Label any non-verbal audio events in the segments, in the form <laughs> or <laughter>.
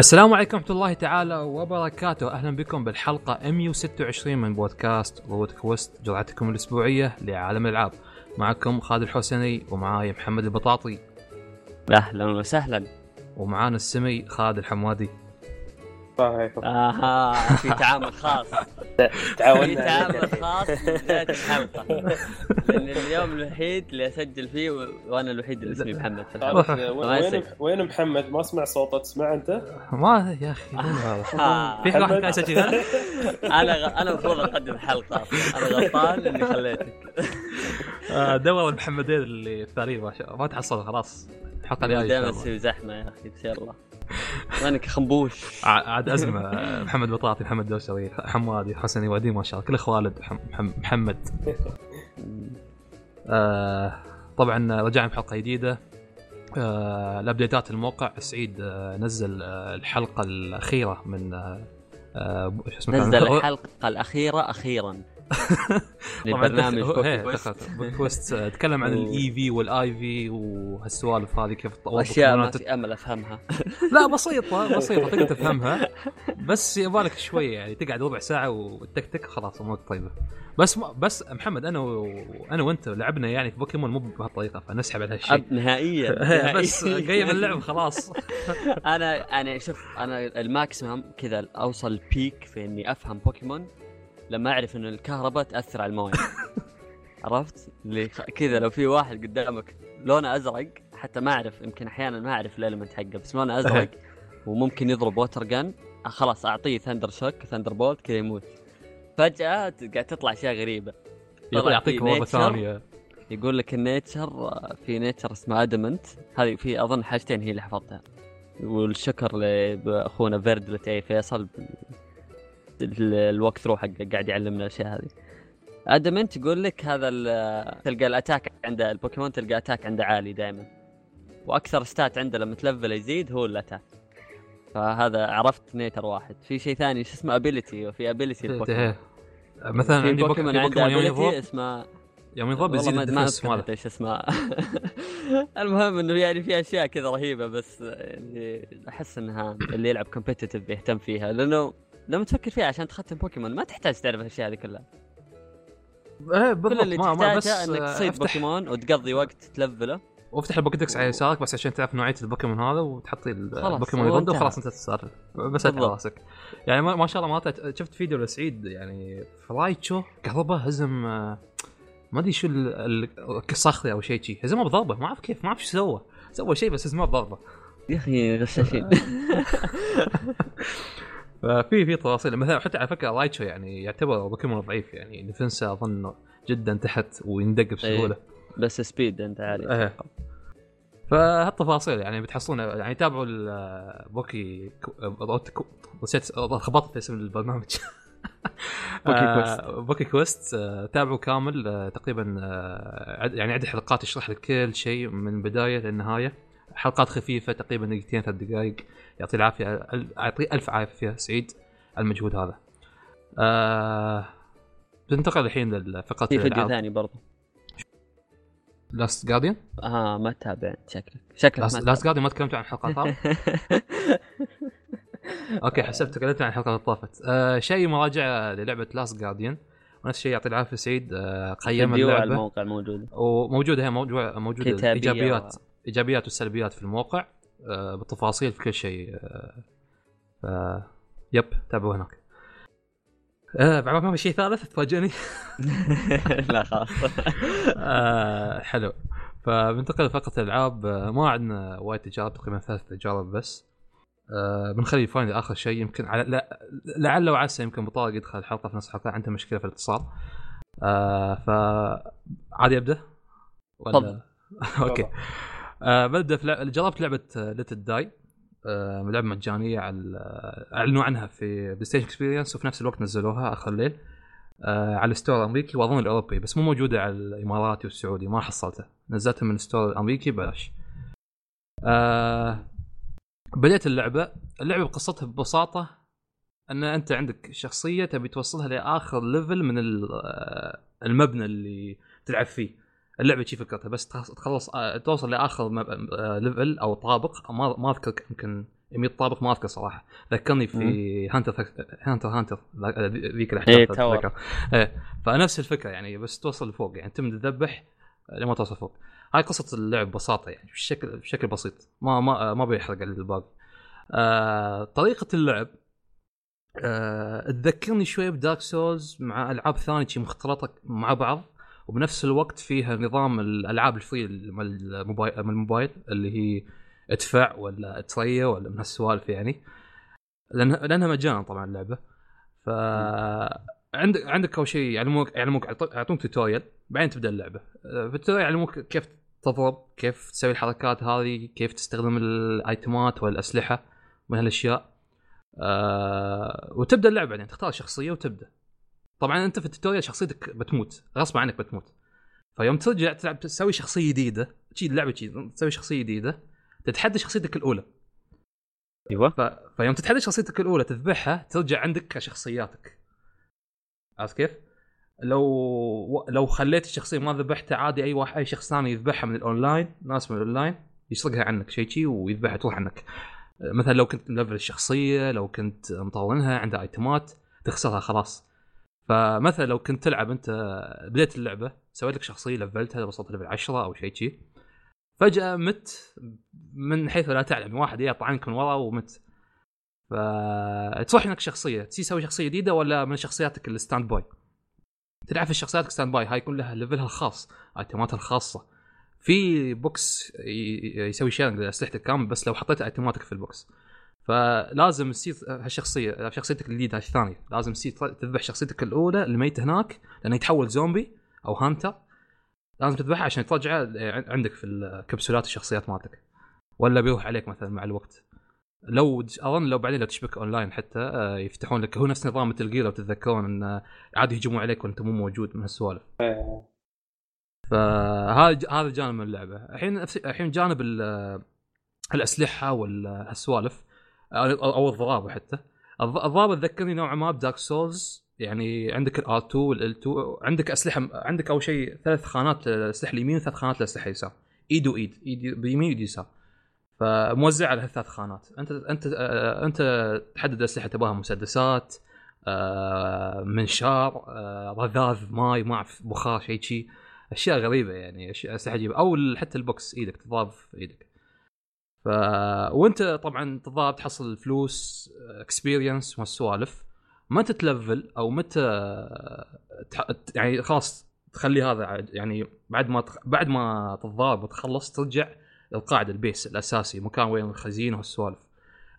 السلام عليكم ورحمة الله تعالى وبركاته، أهلا بكم بالحلقة 126 من بودكاست رود كويست جرعتكم الأسبوعية لعالم الألعاب. معكم خالد الحسيني ومعاي محمد البطاطي. أهلا وسهلا. ومعانا السمي خالد الحمادي. أها في تعامل خاص. تعاوننا تعامل خاص بدايه الحلقة لأن اليوم الوحيد اللي أسجل فيه وأنا الوحيد اللي اسمي محمد في الحلقة وين وين محمد ما سمع صوته تسمع أنت؟ ما يا هذا؟ آه، في واحد. كان يسجل؟ أنا. أنا المفروض أقدم الحلقة أنا غلطان إني خليتك آه، دور المحمدين اللي الثانيين ما شاء الله ما تحصل خلاص الحلقة الجاية إن شاء دائما الله. تسوي زحمة يا أخي بس يلا <laughs> وينك خنبوش عاد أزمة. محمد بطاطي محمد دوسري حمادي حسني ودي ما شاء الله. كل خوالد محم- محم- محمد. <laughs> آه طبعا رجعنا بحلقة جديدة. آه ال updates الموقع. سعيد آه نزل آه الحلقة الأخيرة من آه آه شو اسمه؟ نزل الحلقة الأخيرة أخيرا. طبعا لبرنامج دخل- بوكي كويست. دخل بوكي كويست آه، تكلم عن ال IV وال EV وهالسوالف هذه كيف أشياء ما. في أمل أفهمها <laughs> لا بسيطة بسيطة تقدر تفهمها بس يبالك شوية يعني تقعد ربع ساعة وتكتك خلاص أمورك طيبة بس ما بس محمد أنا وأنا وأنت لعبنا يعني في بوكيمون مو بهالطريقة فنسحب على هالشيء نهائيا <laughs> بس. قيم اللعب خلاص <laughs> أنا أنا شوف أنا ال maximum كذا أوصل بيك في إني أفهم بوكيمون لما أعرف انه الكهرباء تأثر على الموية. <laughs> عرفت؟ اللي كذا لو في واحد قدامك لونه أزرق حتى ما أعرف يمكن أحيانا ما أعرف ال element حقه بس لونه أزرق <laughs> وممكن يضرب water gun خلاص أعطيه thunder shock thunderbolt كذا يموت. فجأة قاعد تطلع أشياء غريبة. يعطيك nature. ثانية. يقول لك ال nature في nature اسمه adamant هذه في أظن حاجتين هي اللي حفظتها. والشكر لأخونا فيردلت اي فيصل. بال- ال- ال walkthrough حقه قاعد يعلمنا الاشياء هذه. adamant يقول لك هذا تلقى ال attack عند البوكيمون تلقى attack عنده عالي دائما وأكثر stat عنده لما ت level يزيد هو ال attack فهذا عرفت nature واحد. في شيء ثاني شو اسمه؟ ability وفي ability البوكيمون. مثلا عندي بوكيمون عنده يوم يضرب. ability اسمه يوم يضرب يزيد ما- ال defense ماله. إيش اسمها <laughs> المهم إنه يعني في أشياء كذا رهيبة بس يعني أحس إنها اللي يلعب competitive بيهتم فيها لأنه لما تفكر فيها عشان تختم بوكيمون ما تحتاج تعرف الأشياء هذه كلها. إيه كل بالضبط. اللي ما ما بس إنك آه، تصيد افتح بوكيمون وتقضي وقت ت level ه. وافتح ال Pokédex على يسارك بس عشان تعرف نوعية البوكيمون هذا وتحط البوكيمون اللي ضده. وخلاص انت تتصرف بس على. راسك. يعني ما شاء الله ما شفت فيديو لسعيد يعني في رايتشو كهرباء هزم آه، ما أدري شو ال- ال- الصخري أو شيء شي. هزمه بضربه. ما أعرف كيف ما أعرف شو سوى. سوى شيء بس هزمه بضربه. يا أخي غشاشين. <laughs> ففي في تفاصيل. مثلا حتى على فكرة رايتشو يعني يعتبر بوكيمون ضعيف يعني defense ه أظن جدا تحت ويندق بسهولة. بس speed أنت عارف. إيه. فهالتفاصيل يعني بتحصلون يعني تابعوا البوكي كو... نسيت خبطت اسم البرنامج. <laughs> بوكي آه، بوكي كويست آه، تابعوا كامل آه، تقريبا آه، يعني عدة حلقات يشرح لك كل شيء من البدايه للنهاية. حلقات خفيفة تقريبا دقيقتين ثلاث دقائق. يعطي العافية ال- يعطي ألف عافية سعيد على المجهود هذا. آه بننتقل الحين لفقره في فيديو ثاني برضه Last Guardian آه ما تتابع شكلك شكلك Last Guardian ما تكلمت عن الحلقة <laughs> الأخيرة؟ أوكي حسبت تكلمت عن الحلقة اللي طافت آه شيء مراجعه للعبة Last Guardian ونفس الشيء يعطي العافية سعيد. آه قيم على اللعبة. الموقع موجود وموجودة هي موجوده موجودة. الايجابيات و- إيجابيات والسلبيات في الموقع. بالتفاصيل في كل شيء آه ف يب تابعوا هناك. آه بعد ما في شيء ثالث تفاجئني. <laughs> لا خلاص. <laughs> آه حلو. فبنتقل لفقرة الألعاب. آه ما عندنا وايد تجارب تقريبا ثلاث تجارب بس. آه بنخلي فاينل اخر شيء. يمكن على لا لعل وعسى يمكن بطارق يدخل الحلقة في نص الحلقة. عنده مشكلة في الاتصال. آه ف عادي أبدأ؟ تفضل. <laughs> أوكي. آه ببدا في لعبة جربت لعبة Let It Die آه لعبة مجانية على أعلنوا عنها في PlayStation Experience وفي نفس الوقت نزلوها آخر الليل آه على ال store الامريكي وأظن الأوروبي بس مو موجودة على الإماراتي والسعودي ما حصلتها. نزلتها من ال store الامريكي ببلاش آه بديت اللعبة. اللعبة بقصتها ببساطة إن أنت عندك شخصية تبي توصلها لآخر level من ال- آه، المبنى اللي تلعب فيه. اللعبة شي فكرتها بس تخلص- آه، توصل لآخر مب- آه، level أو طابق ما أذكر يمكن يطابق ما أذكر صراحة. ذكرني في هانتر هانتر هانتر ذيك إيه، الاحداث. أتذكر. إيه فنفس الفكرة يعني بس توصل لفوق يعني تم تذبح لما توصل فوق. هاي قصة اللعب ببساطه يعني بشكل بشكل بسيط. ما ما ما بيحرق الباقي. آه طريقة اللعب آه تذكرني شوي ب Dark Souls مع ألعاب ثانية مختلطة مع بعض. وبنفس الوقت فيها نظام الألعاب ال freemium الموبايل اللي هي ادفع ولا تريا ولا من هالسوالف يعني. لأنها, لأنها مجانا طبعا اللعبة. ف عندك عندك أول شيء يعلموك يعلموك يعطونك tutorial بعدين تبدأ اللعبة. في ال tutorial يعلموك كيف تضرب كيف تسوي الحركات هذه كيف تستخدم ال items والأسلحة من هالأشياء. آه وتبدأ اللعبة بعدين تختار شخصية وتبدأ. طبعا أنت في ال tutorial شخصيتك بتموت غصب عنك بتموت. فيوم ترجع تلعب تسوي شخصية جديدة شي اللعبة شي تسوي شخصية جديدة تتحدى شخصيتك الأولى. أيوه. ف... فيوم تتحدى شخصيتك الأولى تذبحها ترجع عندك كشخصياتك. عرفت كيف؟ لو لو خليت الشخصية ما ذبحتها عادي أي واحد أي شخص ثاني يذبحها من الأونلاين ناس من الأونلاين يسرقها عنك شيء شي ويذبحها تروح عنك. مثلا لو كنت م level الشخصية لو كنت مطورنها عندها items تخسرها خلاص. فمثلا لو كنت تلعب انت بديت اللعبة سويت لك شخصية level تها وصلت level 10 أو شيء شي. فجأة مت من حيث لا تعلم واحد يطعنك من ورا ومت. فتروح لك شخصية. تسوي شخصية جديدة ولا من شخصياتك ال standby؟ تلعب في شخصياتك standby هاي يكون لها level ها الخاص items ها الخاصة. في box يسوي sharing لاسلحتك كامل بس لو حطيت items ك في ال box. فلازم تصير هالشخصية شخصيتك الجديده الثانية لازم تصير تذبح شخصيتك الأولى الميته هناك لأنه يتحول زومبي أو hunter. لازم تذبحها عشان ترجعه عندك في ال capsules الشخصيات مالتك. ولا بيروح عليك مثلا مع الوقت. لو أظن لو بعدين لو تشبك أونلاين حتى آه، يفتحون لك. هو نفس نظام مثل جير لو تتذكرون انه عادي يهجمون عليك وأنت مو موجود من هالسوالف. فهذا هذا جانب من اللعبة. الحين الحين جانب ال- الأسلحة والسوالف أو الضرابه حتى. الض- الضرابه تذكرني نوعا ما ب Dark Souls. يعني عندك ال R 2 وال L 2 عندك أسلحة عندك أول شيء ثلاث خانات للأسلحة اليمين وثلاث خانات للأسلحة اليسار. إيد وإيد إيد بيمين وإيد يسار. فموزع على هالثلاث خانات. انت انت آه، أنت تحدد الاسلحه تبغاها مسدسات آه، منشار آه، رذاذ ماي ما اعرف بخار شيء شي. أشياء غريبة يعني أسلحة عجيبه أو حتى ال box إيدك تضارب في إيدك. ف وانت طبعا تضارب تحصل فلوس experience والسوالف ما تتلفل أو متى. يعني خلاص تخلي هذا يعني بعد ما تخ... بعد ما تتضارب وتخلص ترجع القاعده ال base الأساسي مكان وين الخزينة والسوالف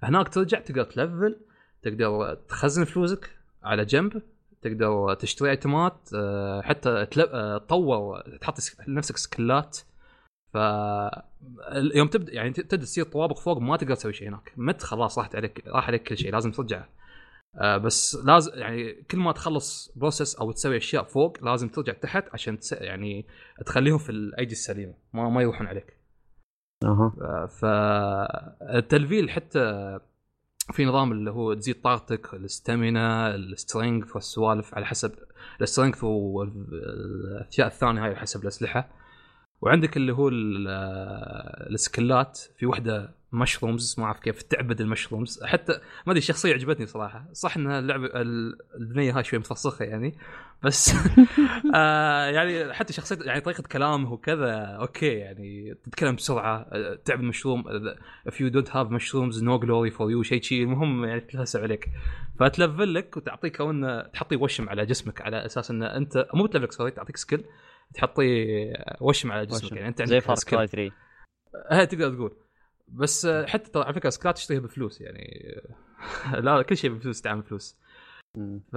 هناك ترجع تقدر تلفل تقدر تخزن فلوسك على جنب تقدر تشتري أيتمات آه، حتى آه، تطور تحط سك- لنفسك سكلات ف يوم تبدا يعني تبدأ تصير طوابق فوق ما تقدر تسوي شيء هناك. مت خلاص راحت عليك راح عليك كل شيء لازم ترجع. آه، بس لازم يعني كل ما تخلص process أو تسوي أشياء فوق لازم ترجع تحت عشان تس... يعني تخليهم في الأيدي السليمة ما ما يروحون عليك. أها. فالتلفيل حتى في نظام اللي هو تزيد طاقتك ال stamina ال strength والسوالف على حسب ال strength والأشياء الثانية هاي على حسب الأسلحة. وعندك اللي هو ال- السكلات. في وحدة mushrooms ما أعرف كيف تعبد ال mushrooms. حتى ما أدري الشخصيه عجبتني صراحة. صح إن اللعبة ال- البنيه هاي شوي مفسخة يعني. بس <laughs> آه يعني حتى شخصية يعني طريقة كلامه وكذا okay يعني. تتكلم بسرعة آه، تعبد مشروم if you don't have mushrooms no glory for you شيء شيء المهم يعني تلهسع عليك. فتلفل لك وتعطيك كون تحطي وشم على جسمك على أساس إن أنت مو بتلفل سوري تعطيك skill تحطي وشم على جسمك وشم. يعني أنت زي عندك Far skill Cry 3 هي تقدر تقول. بس حتى على فكرة سكلات تشتريها بفلوس يعني. <laughs> لا كل شيء بفلوس تعمل فلوس. ف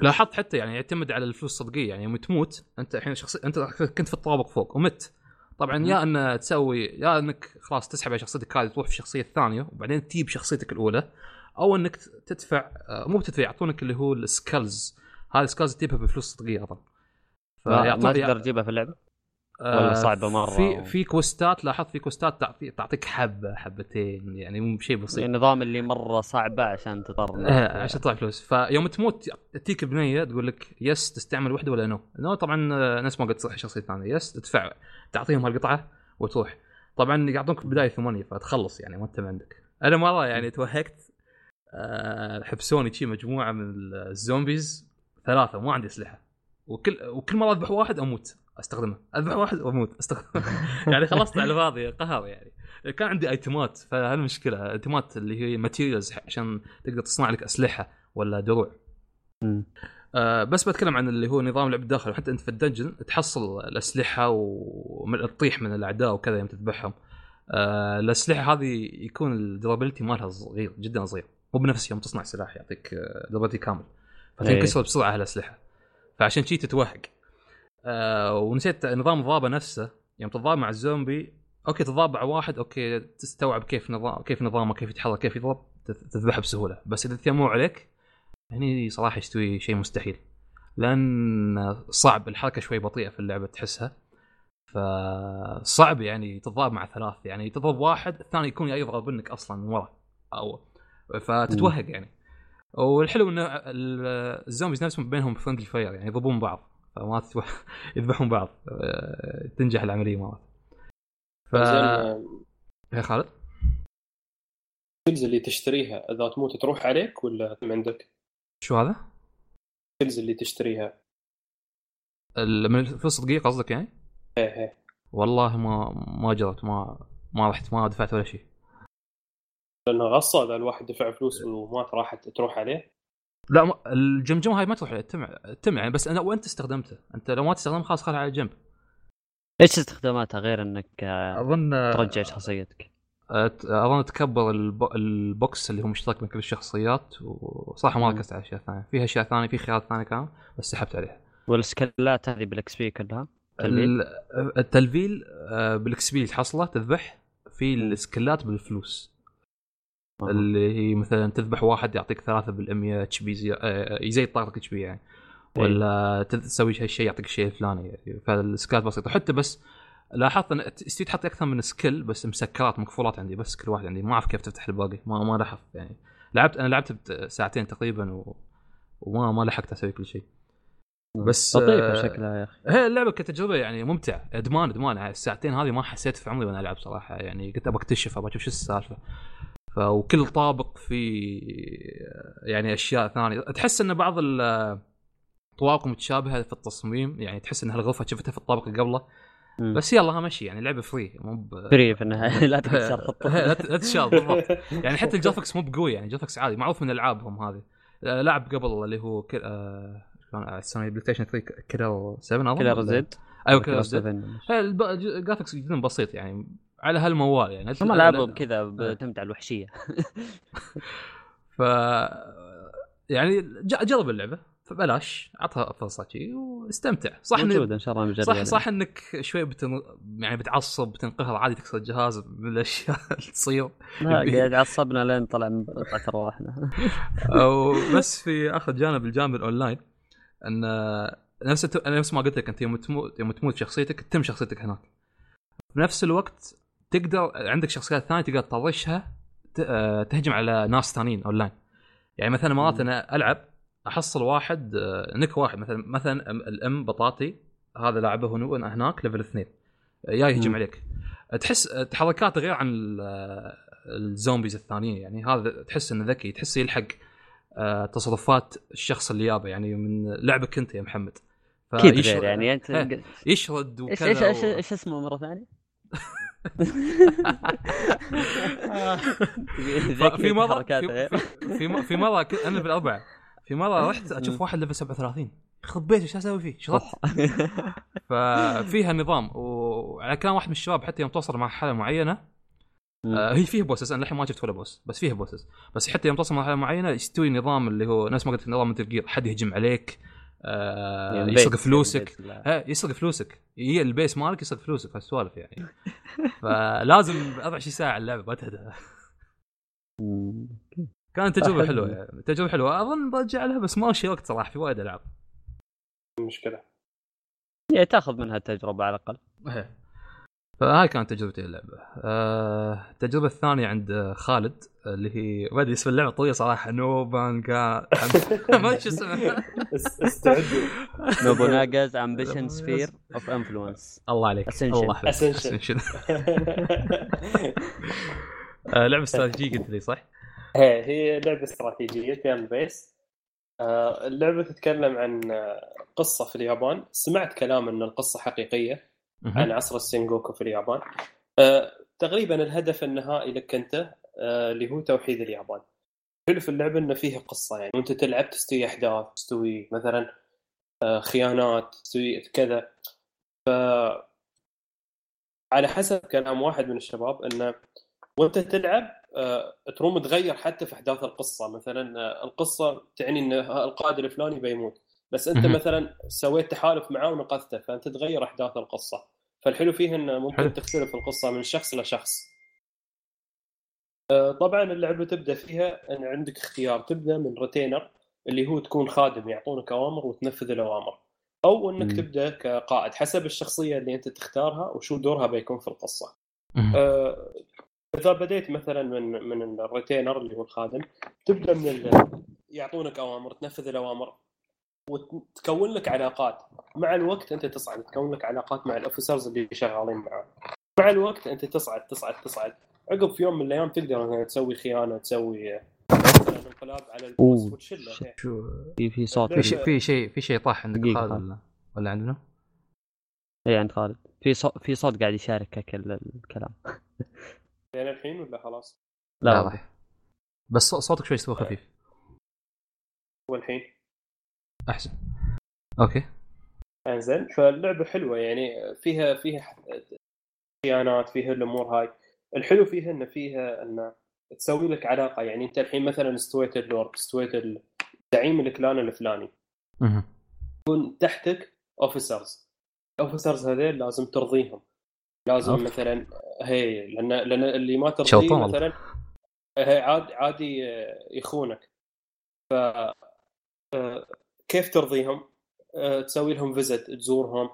لاحظت حتى يعني يعتمد على الفلوس الصدقية يعني يوم تموت أنت الحين شخصي أنت كنت في الطوابق فوق ومت. طبعا يا أن تسوي يا أنك خلاص تسحب على شخصيتك هذه تروح في الشخصيه الثانية وبعدين تجيب شخصيتك الأولى. أو أنك تدفع مو بتدفع يعطونك اللي هو السكالز هذه السكالز تجيبها بفلوس صدقية اظن ما, تقدر تجيبها في اللعبة. آه، ولا صعبة مرة في و- في كوستات لاحظت في كوستات تعطي تعطيك حبة حبتين يعني مو شيء بسيط. النظام اللي مرة صعبة عشان تضر آه، عشان تطلع فلوس. فيوم تموت تجيك بنية تقول لك yes تستعمل وحدة ولا no no طبعا آه، نفس ما قلت صح شخصية ثانية. yes تدفع تعطيهم هالقطعة وتروح. طبعا يعطونك في البدايه ثمانية فتخلص يعني ما انت عندك. أنا مرة يعني توهقت آه، حبسوني شي مجموعة من الزومبيز ثلاثة ما عندي أسلحة. وكل وكل مرة أذبح واحد أموت أستخدمه. أذبح واحد وأموت أستخدمه. <laughs> يعني خلصت على الفاضي قهر يعني. كان عندي ايتمات فهالمشكله ايتمات اللي هي materials عشان تقدر تصنع لك أسلحة ولا دروع. آه بس بتكلم عن اللي هو نظام لعب الداخل حتى أنت في ال dungeon تحصل الأسلحة وتطيح من الأعداء وكذا يوم تذبحهم. آه الأسلحة هذه يكون ال durability مالها صغير جدا صغير. مو بنفس يوم تصنع سلاح يعطيك durability كامل. فتنكسر بسرعة هالأسلحة. فعشان شي تتوهق. آه ونسيت نظام الضرابه نفسه. يوم تتضارب مع الزومبي okay تتضارب مع واحد okay تستوعب كيف نظام كيف نظامه كيف يتحرك كيف يضرب تذبحه بسهولة. بس إذا تيموا عليك هني صراحة يستوي شيء مستحيل. لأن صعب الحركة شوي بطيئة في اللعبة تحسها. فصعب يعني تتضارب مع ثلاث. يعني تضرب واحد الثاني يكون يضرب منك أصلا من ورا أو فتتوهق يعني. والحلو إنه الزومبيز نفسهم بينهم فرندلي فاير يعني يضربون بعض فما. <laughs> يذبحون بعض آه، تنجح العملية مرات ف يا خالد ال skills اللي تشتريها إذا تموت تروح عليك ولا عندك؟ شو هذا؟ ال skills اللي تشتريها من الفلوس دقيقة قصدك يعني؟ إيه إيه والله ما ما جرت ما ما رحت ما دفعت ولا شيء لأنه غصة إذا الواحد دفع فلوس ومات راحت تروح عليه لا ما- الجمجمة هاي ما تروح عليه تم تم يعني بس أنا وأنت استخدمته أنت لو ما تستخدم خلاص خلها على جنب إيش استخداماتها غير إنك آه، أظن ترجع شخصيتك؟ أت- أظن تكبر الب... ال box اللي هو مشترك بين كل الشخصيات وصراحه ما. ركزت على أشياء ثانية فيها أشياء ثانية في خيارات ثانية كان بس سحبت عليها والسكلات هذه بال XP كلها؟ تلفيل؟ ال- التلفيل آه، بال XP تحصله تذبح في السكلات بالفلوس. اللي هي مثلا تذبح واحد يعطيك 3 بالمية HP يزيد طاقتك HP يعني. إيه. ولا تسوي هالشيء يعطيك الشيء الفلاني يعني فالسكلات بسيطة. حتى بس لاحظت إن تستوي تحط أكثر من سكيل بس مسكرات مقفولات عندي بس كل واحد عندي. ما أعرف كيف تفتح الباقي. ما ما لاحظت يعني. لعبت أنا لعبت بت- ساعتين تقريبا و... وما ما لحقت أسوي كل شيء بس لطيفه آه، شكلها يا أخي. هي اللعبة كتجربة يعني ممتعة. ادمان أدمان. الساعتين هذه ما حسيت في عمري وأنا ألعب صراحة. يعني قلت ابى أكتشف ابى أشوف شو السالفة. وكل طابق في يعني اشياء ثانية تحس ان بعض الطوابق متشابهه في التصميم يعني تحس ان هالغرفه شفتها في الطابق اللي قبله. بس يلا ها مشي يعني لعبه free مو ب... free في النهايه لا تكسر لا ت- لا تشال بالضبط يعني حتى ال graphics مو بقوي يعني graphics عادي معروف من العابهم هذه آه، لعب قبل اللي هو كل... آه... السوني PlayStation 3 Killer 7 اظن ولا- Z أيوه Killer Z 7 هي الب- ال graphics جدا بسيط يعني على هالمنوال يعني. هم العابهم كذا بتعتمد على الوحشية. <laughs> ف يعني جرب اللعبة فبلاش عطها فرصه شي واستمتع. صح إن شاء الله نجرب صح صح إنك شوي بتن... يعني بتعصب بتنقهر عادي تكسر الجهاز من الأشياء <laughs> اللي تصير. قاعد عصبنا لين طلع من قطعه ارواحنا <laughs> أو بس في آخر جانب الجانب الأونلاين إن نفس نفس ما قلت لك أنت يوم تموت يوم تموت شخصيتك تتم شخصيتك هناك. في نفس الوقت تقدر عندك شخصيات ثانية تقدر تطرشها آه، تهجم على ناس ثانيين اونلاين يعني مثلا مرات. أنا ألعب أحصل واحد آه، نك واحد مثلا مثلا الأم بطاطي هذا لاعبه هناك level اثنين جاي يهجم. عليك تحس تحركاته غير عن ال- zombies الثانيين يعني هذا تحس إنه ذكي تحس يلحق آه، تصرفات الشخص اللي يابه يعني من لعبك أنت يا محمد أكيد غير يعني أنت إيه، يشرد وكذا إيش إيش اسمه مرة ثانية؟ <laughs> في مره في. في, مرة أنا بالأربعة. في مرة <laughs> رحت أشوف واحد level 37 يخرب بيته إيش أسوي فيه؟ شردت <laughs> ففيها نظام. وعلى كلام واحد من الشباب حتى يوم توصل مرحله معينة آه هي فيها bosses أنا للحين ما شفت ولا boss بس فيها bosses بس حتى يوم توصل مرحله معينة يستوي نظام اللي هو نفس ما قلت نظام مثل غير حد يهجم عليك. آه يعني يسرق بيت- فلوسك. يسرق فلوسك. هي البيس مالك يسرق فلوسك هالسوالف يعني. فلازم 24 ساعة اللعبة ما تهدى. <laughs> كانت تجربة حلوة يعني تجربة حلوة. أظن برجع لها بس ماشي وقت صراحة في وايد ألعاب. مشكلة. يعني تاخذ منها التجربة على الأقل. إيه. فهاي كانت تجربتي اللعبه آه التجربة الثانية عند خالد اللي هي ما أدري اسم اللعبة طويلة صراحة. نوبان كا <laughs> ما أدري شو اسمها. اس- استعدوا. Nobunaga's Ambition Sphere of Influence الله عليك. الله عليك. Ascension. <laughs> آه لعبة استراتيجية قلت لي صح؟ هي هي لعبة استراتيجية turn-based آه، اللعبة تتكلم عن آه، قصة في اليابان. سمعت كلام إن القصة حقيقية. عن عصر السينغوكو في اليابان. آه، تقريبا الهدف النهائي لك أنت اللي هو توحيد اليابان. حلو في اللعبة إنه فيها قصة يعني وأنت تلعب تستوي أحداث تستوي مثلا خيانات تستوي كذا. ف على حسب كلام واحد من الشباب إنه وأنت تلعب آه، تروم تغير حتى في أحداث القصة. مثلا آه، القصة تعني إن القائد الفلاني بيموت. بس أنت مثلا سويت تحالف معاه ونقذته فأنت تغير أحداث القصة. فالحلو فيه انه ممكن حلو. تختلف القصة من شخص لشخص آه، طبعا اللعبة تبدأ فيها إن عندك اختيار تبدأ من retainer اللي هو تكون خادم يعطونك أوامر وتنفذ الأوامر أو إنك م. تبدأ كقائد حسب الشخصية اللي أنت تختارها وشو دورها بيكون في القصة. إذا بديت مثلا من من ال retainer اللي هو الخادم تبدأ من يعطونك أوامر تنفذ الأوامر وتكون لك علاقات. مع الوقت أنت تصعد تكون لك علاقات مع ال officers اللي شغالين معاك. مع الوقت أنت تصعد تصعد تصعد. عقب في يوم من الأيام تقدر تسوي خيانة تسوي انقلاب على البوس وتشله في في صوت. في شيء في شيء في شيء طاح عندك خالد ولا؟ ولا عندنا؟ اي عند خالد. في صوت في صوت قاعد يشاركك الكلام. <laughs> لين الحين ولا خلاص؟ لا واضح بس صوتك شوي سوى خفيف. والحين؟ أحسن. أوكي. انزين فاللعبة حلوة يعني فيها فيها خيانات فيها الأمور هاي. الحلو فيها انه فيها انه تسوي لك علاقة. يعني أنت الحين مثلا استويت اللورد استويت زعيم ال clan الفلاني. يكون تحتك officers ال officers هذول لازم ترضيهم. لازم off. مثلا هي لأن لأن اللي ما ترضيه مثلا هي عادي عادي يخونك. ف كيف ترضيهم؟ أه، تسوي لهم visit تزورهم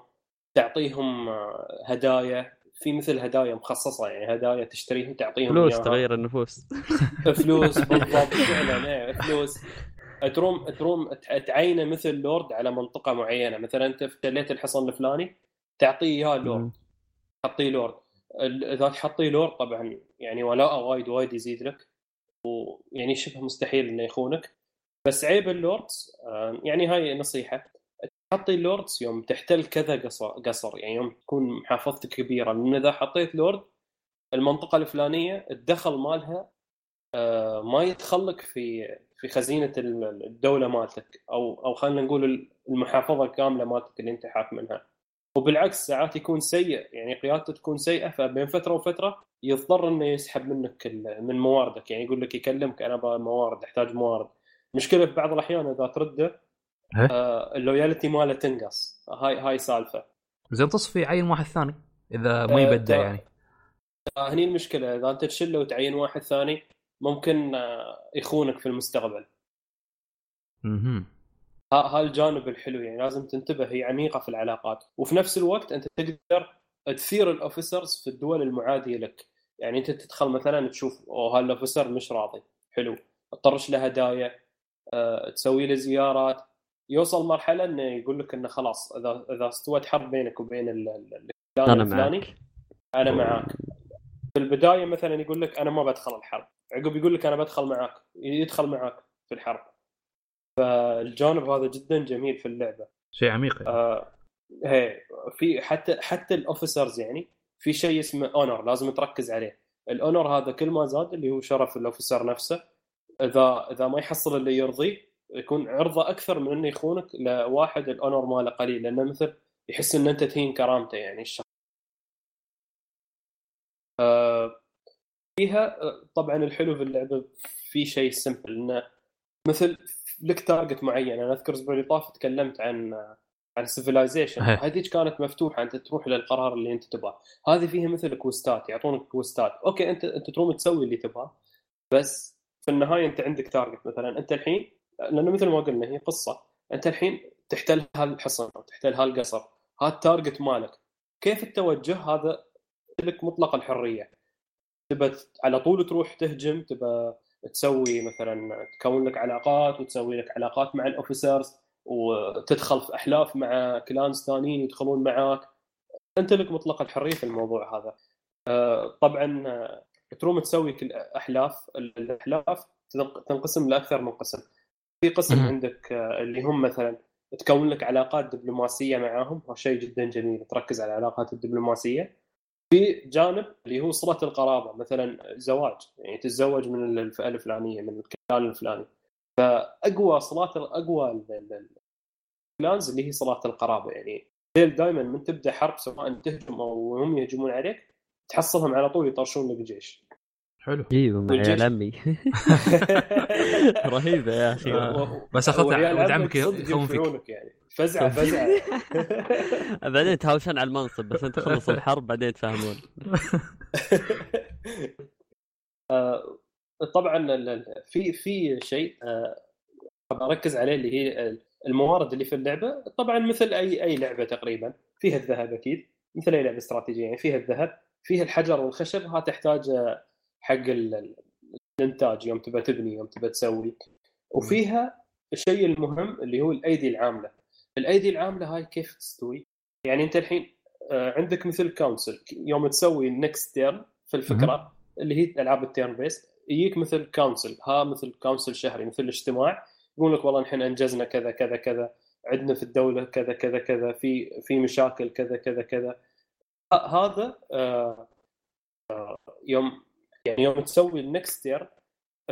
تعطيهم أه، هدايا. في مثل هدايا مخصصة يعني هدايا تشتريها تعطيهم فلوس إياها. تغير النفوس. <laughs> فلوس <laughs> بالضبط فعلا إيه، فلوس. تروم تروم تعينه مثل لورد على منطقة معينة. مثلا أنت احتليت الحصن الفلاني تعطيه اياه لورد. تحطيه لورد. إذا تحطيه لورد طبعا يعني ولاء وايد وايد يزيد لك. ويعني شبه مستحيل إنه يخونك. بس عيب ال lords يعني هاي نصيحة. تحطي ال lords يوم تحتل كذا قصر قصر يعني يوم تكون محافظتك كبيرة. لأن إذا حطيت لورد المنطقة الفلانية الدخل مالها آه، ما يدخلك في في خزينة الدولة مالتك. أو أو خلينا نقول المحافظة الكامله مالتك اللي أنت حاكم منها. وبالعكس ساعات يكون سيء يعني قيادته تكون سيئة. فبين فترة وفترة يضطر إنه يسحب منك من مواردك. يعني يقول لك يكلمك أنا موارد أحتاج موارد. مشكلة في بعض الأحيان إذا ترده آه اللويالتي ماله تنقص. هاي هاي سالفة. زين تصفي عين واحد ثاني إذا ما يبدع آه يعني. آه هني المشكلة إذا أنت تشله وتعين واحد ثاني ممكن آه يخونك في المستقبل. أها ها الجانب الحلو يعني لازم تنتبه هي عميقة في العلاقات. وفي نفس الوقت أنت تقدر تثير الأوفيسرز في الدول المعادية لك. يعني أنت تدخل مثلا تشوف أوه هالأوفيسر مش راضي. حلو. تطرش له هدايا. تسوي له زيارات. يوصل مرحلة إنه يقول لك انه خلاص إذا إذا استوت حرب بينك وبين الفلان الفلاني أنا معاك في البداية مثلا يقول لك أنا ما بدخل الحرب. عقب يقول لك أنا بدخل معاك يدخل معاك في الحرب. فالجانب هذا جدا جميل في اللعبة. شيء عميق يعني. آه هي في حتى حتى ال officers يعني في شيء اسمه honor لازم تركز عليه. ال honor هذا كل ما زاد اللي هو شرف ال officer نفسه. إذا إذا ما يحصل اللي يرضيه يكون عرضه أكثر من إنه يخونك لواحد ال honor ماله قليل لأنه مثل يحس إن أنت تهين كرامته يعني الشخص. آه فيها طبعا الحلو في اللعبة في شيء simple إنه مثل لك target معين. أنا أذكر الأسبوع اللي طاف تكلمت عن عن Civilization هذيك كانت مفتوحة أنت تروح للقرار اللي أنت تبغاه. هذه فيها مثل quest ات يعطونك quest ات. okay أنت أنت تروم تسوي اللي تبغاه بس في النهاية أنت عندك target مثلا. أنت الحين لأنه مثل ما قلنا هي قصة. أنت الحين تحتل هالحصن أو تحتل هالقصر. هذا ال target مالك. كيف التوجه؟ هذا لك مطلق الحرية. تبى على طول تروح تهجم تبى تسوي مثلا تكون لك علاقات وتسوي لك علاقات مع ال officers وتدخل في أحلاف مع clans ثانيين يدخلون معاك. أنت لك مطلق الحرية في الموضوع هذا. آه، طبعا تروم تسوي كل أحلاف الأحلاف تنق- تنقسم لأكثر من قسم. في قسم. عندك آه، اللي هم مثلا تكون لك علاقات دبلوماسية معاهم هذا شيء جدا جميل تركز على العلاقات الدبلوماسية. في جانب اللي هو صلة القرابة مثلا زواج يعني تتزوج من الفئة الفلانية من الكيان الفلاني. فأقوى صلات أقوى ال- ال- الكلانز اللي هي صلاة القرابة يعني دائما من تبدأ حرب سواء تهجم أو هم يهجمون عليك تحصلهم على طول يطرشون لك جيش. حلو. أيوه عيال عمي رهيبة يا أخي. آه. بس وعيال ولد عمك يخون فيك. يعني. فزعة <laughs> فزعة. <laughs> بعدين تهاوشون على المنصب بس أنت تخلص الحرب بعدين تفهمون. <laughs> آه، طبعا ال- ال- في في شيء آه، بركز عليه اللي هي الموارد اللي في اللعبة. طبعا مثل أي أي لعبة تقريبا. فيها الذهب أكيد. مثل أي لعبة استراتيجية يعني. فيها الذهب فيها الحجر والخشب ها تحتاج آه، حق ال- ال- الإنتاج يوم تبى تبني يوم تبى تسوي. وفيها الشيء المهم اللي هو الأيدي العاملة. الأيدي العاملة هاي كيف تستوي؟ يعني أنت الحين آه، عندك مثل council يوم تسوي ال next turn في الفكرة اللي هي ألعاب ال turn-based يجيك مثل council ها مثل council شهري مثل الاجتماع. يقول لك والله نحن أنجزنا كذا كذا كذا. عندنا في الدولة كذا كذا كذا. في في مشاكل كذا كذا كذا. هذا آه، آه، يوم يعني يوم تسوي ال next turn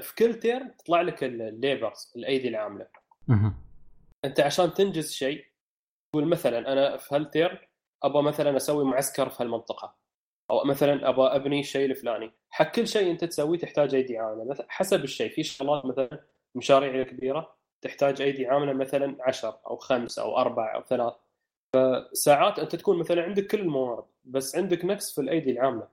في كل turn تطلع لك ال labors الايدي العامله. أنت عشان تنجز شيء تقول مثلا أنا في هال turn أبغى مثلا أسوي معسكر في هالمنطقة. أو مثلا أبغى أبني الشيء الفلاني حق كل شيء أنت تسويه تحتاج ايدي عاملة. مثلا حسب الشيء. في شغلات مثلا مشاريع كبيرة تحتاج ايدي عاملة مثلا 10 أو خمس أو أربع أو ثلاث. فساعات أنت تكون مثلا عندك كل الموارد بس عندك نقص في الأيدي العاملة.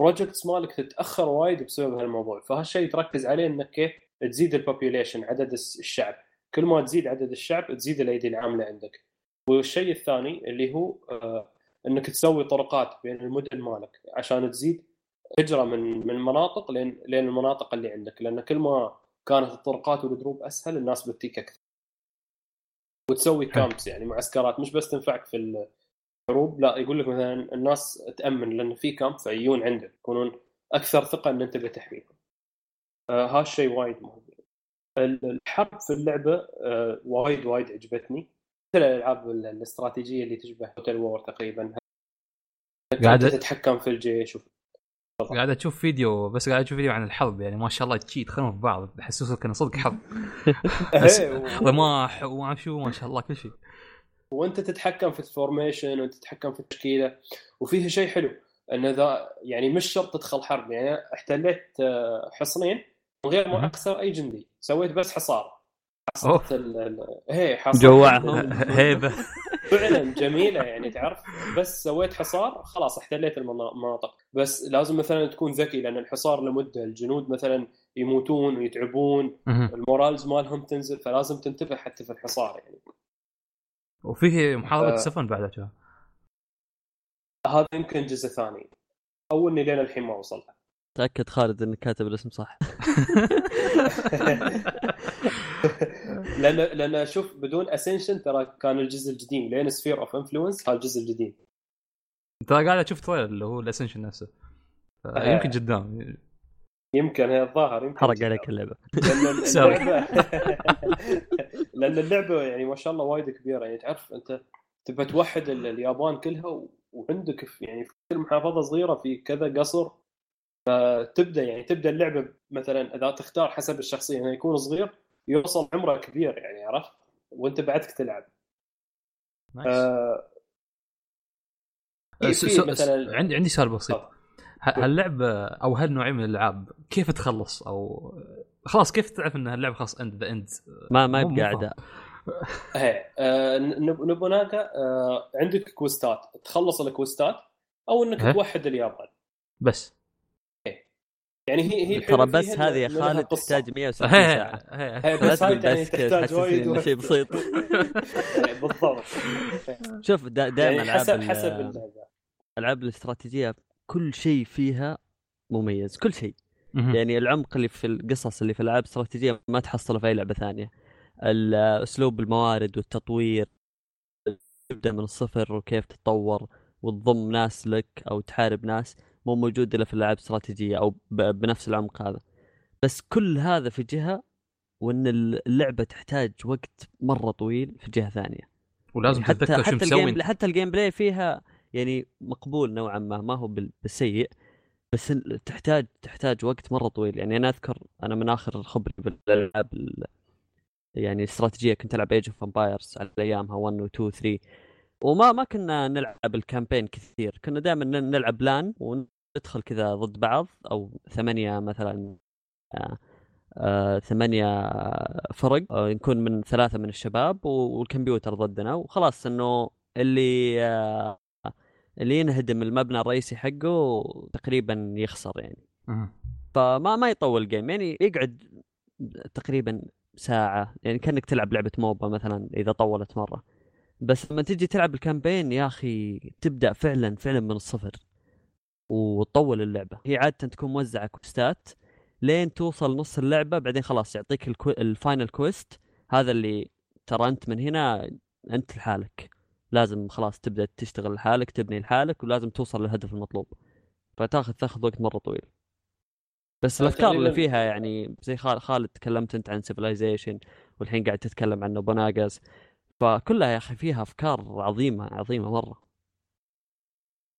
ال projects مالك تتأخر وايد بسبب هالموضوع. فهالشيء تركز عليه إنك كيف تزيد ال population عدد الشعب. كل ما تزيد عدد الشعب تزيد الأيدي العاملة عندك. والشيء الثاني اللي هو آه، إنك تسوي طرقات بين المدن مالك عشان تزيد هجرة من من المناطق لين لين المناطق اللي عندك. لأن كل ما كانت الطرقات والدروب أسهل الناس بتجيك أكثر. وتسوي camps يعني معسكرات مش بس تنفعك في الحروب لا يقول لك مثلا الناس تأمن لأن في camp فيجون عندك يكونون أكثر ثقة إن أنت بتحميهم آه هالشيء وايد مهم. الحرب في اللعبة آه وايد وايد عجبتني. مثل الألعاب ال- الاستراتيجية اللي تشبه توتال وور تقريبا. قاعد- تتحكم في الجيش وفي قاعد أشوف فيديو بس قاعد أشوف فيديو عن الحرب يعني ما شاء الله تشي يدخلون في بعض يحسسوك انه صدق حرب <laughs> إيه، رماح وما شو ما شاء الله كل شيء. وأنت تتحكم في ال formation وأنت تتحكم في التشكيلة وفيها شيء حلو إن ذا يعني مش شرط تدخل حرب يعني احتليت آه، حصنين من غير ما. أكسر أي جندي سويت بس حصار. حصرت ال- حصرت جوعهم. ال- <laughs> هيبة فعلا جميلة يعني تعرف بس سويت حصار خلاص احتليت المنا- المناطق بس لازم مثلا تكون ذكي لأن الحصار لمدة الجنود مثلا يموتون ويتعبون. ال morales مالهم تنزل فلازم تنتبه حتى في الحصار يعني وفيه محاربه آه. السفن بعد. هذا يمكن جزء ثاني أو اني لين الحين ما وصلت تأكد خالد إنك كاتب الاسم صح <laughs> لأن لأن شوف بدون Ascension ترى كان الجزء القديم لين Sphere of Influence هذا الجزء الجديد ترى قاعد أشوف trailer اللي هو ال Ascension نفسه. يمكن قدام يمكن هي الظاهر يمكن حرق. عليك اللعبة لأن. اللعبه <laughs> <laughs> لأن اللعبة يعني ما شاء الله وايد كبيرة يعني تعرف أنت تبى توحد ال- اليابان كلها وعندك يعني في كل محافظة صغيرة في كذا قصر فتبدأ يعني تبدأ اللعبة مثلا إذا تختار حسب الشخصية انه يكون صغير يوصل عمره كبير يعني عرفت؟ وأنت بعدك تلعب. نايس. آه، آه، مثلا عندي عندي سؤال بسيط. هاللعبه أو هالنوعيه من الألعاب كيف تخلص؟ أو خلاص كيف تعرف إن هاللعبه خلاص end the end ما ما يبقى. أعداء. <laughs> إيه آه، نب- نوبوناغا آه، عندك quest ات. تخلص ال quest ات أو إنك إيه. توحد اليابان. بس. يعني هي هي ترى بس هذه يا خالد. تحتاج 160 <laughs> هي- ساعة. بس يعني بس تحتاج تحسسني وايد إنه شيء. بسيط. <laughs> <laughs> بالضبط. شوف دا دائما يعني ألعاب حسب حسب اللعبة. ألعاب الاستراتيجية كل شيء فيها مميز كل شيء. يعني العمق اللي في القصص اللي في الألعاب الاستراتيجية ما تحصله في أي لعبة ثانية. أسلوب الموارد والتطوير تبدأ من الصفر وكيف تتطور وتضم ناس لك أو تحارب ناس. مو موجود إلا في الالعاب الاستراتيجيه أو بنفس العمق هذا. بس كل هذا في جهة وإن اللعبة تحتاج وقت مرة طويل في جهة ثانية. ولازم حتى تتذكر شو حتى مسوي. ال game حتى ال gameplay فيها يعني مقبول نوعا ما ما هو بال- بالسيء. بس تحتاج تحتاج وقت مرة طويل. يعني أنا أذكر أنا من آخر خبري بالألعاب ال- يعني استراتيجية كنت ألعب Age of Empires على أيامها 1 و 2 و 3 وما ما كنا نلعب ال campaign كثير. كنا دائما نلعب لأن وندخل كذا ضد بعض أو ثمانية مثلا آه، آه، ثمانية فرق آه، نكون من ثلاثة من الشباب والكمبيوتر ضدنا وخلاص إنه اللي آه، اللي ينهدم المبنى الرئيسي حقه تقريبا يخسر يعني. فما ما يطول جيم يعني يقعد تقريبا ساعة يعني كأنك تلعب لعبة موبا مثلا إذا طولت مرة. بس لما تجي تلعب الكامبين يا أخي تبدأ فعلا فعلا من الصفر. وتطول اللعبة. هي عادة تكون موزعة quest ات لين توصل نص اللعبة بعدين خلاص يعطيك الكو... ال final quest. هذا اللي ترى أنت من هنا أنت لحالك. لازم خلاص تبدأ تشتغل لحالك تبني لحالك ولازم توصل للهدف المطلوب. فتاخذ تاخذ وقت مرة طويل. بس الأفكار اللي فيها يعني زي خال- خالد تكلمت أنت عن Civilization والحين قاعد تتكلم عن نوبوناغاز فكلها يا أخي فيها أفكار عظيمة عظيمة مرة.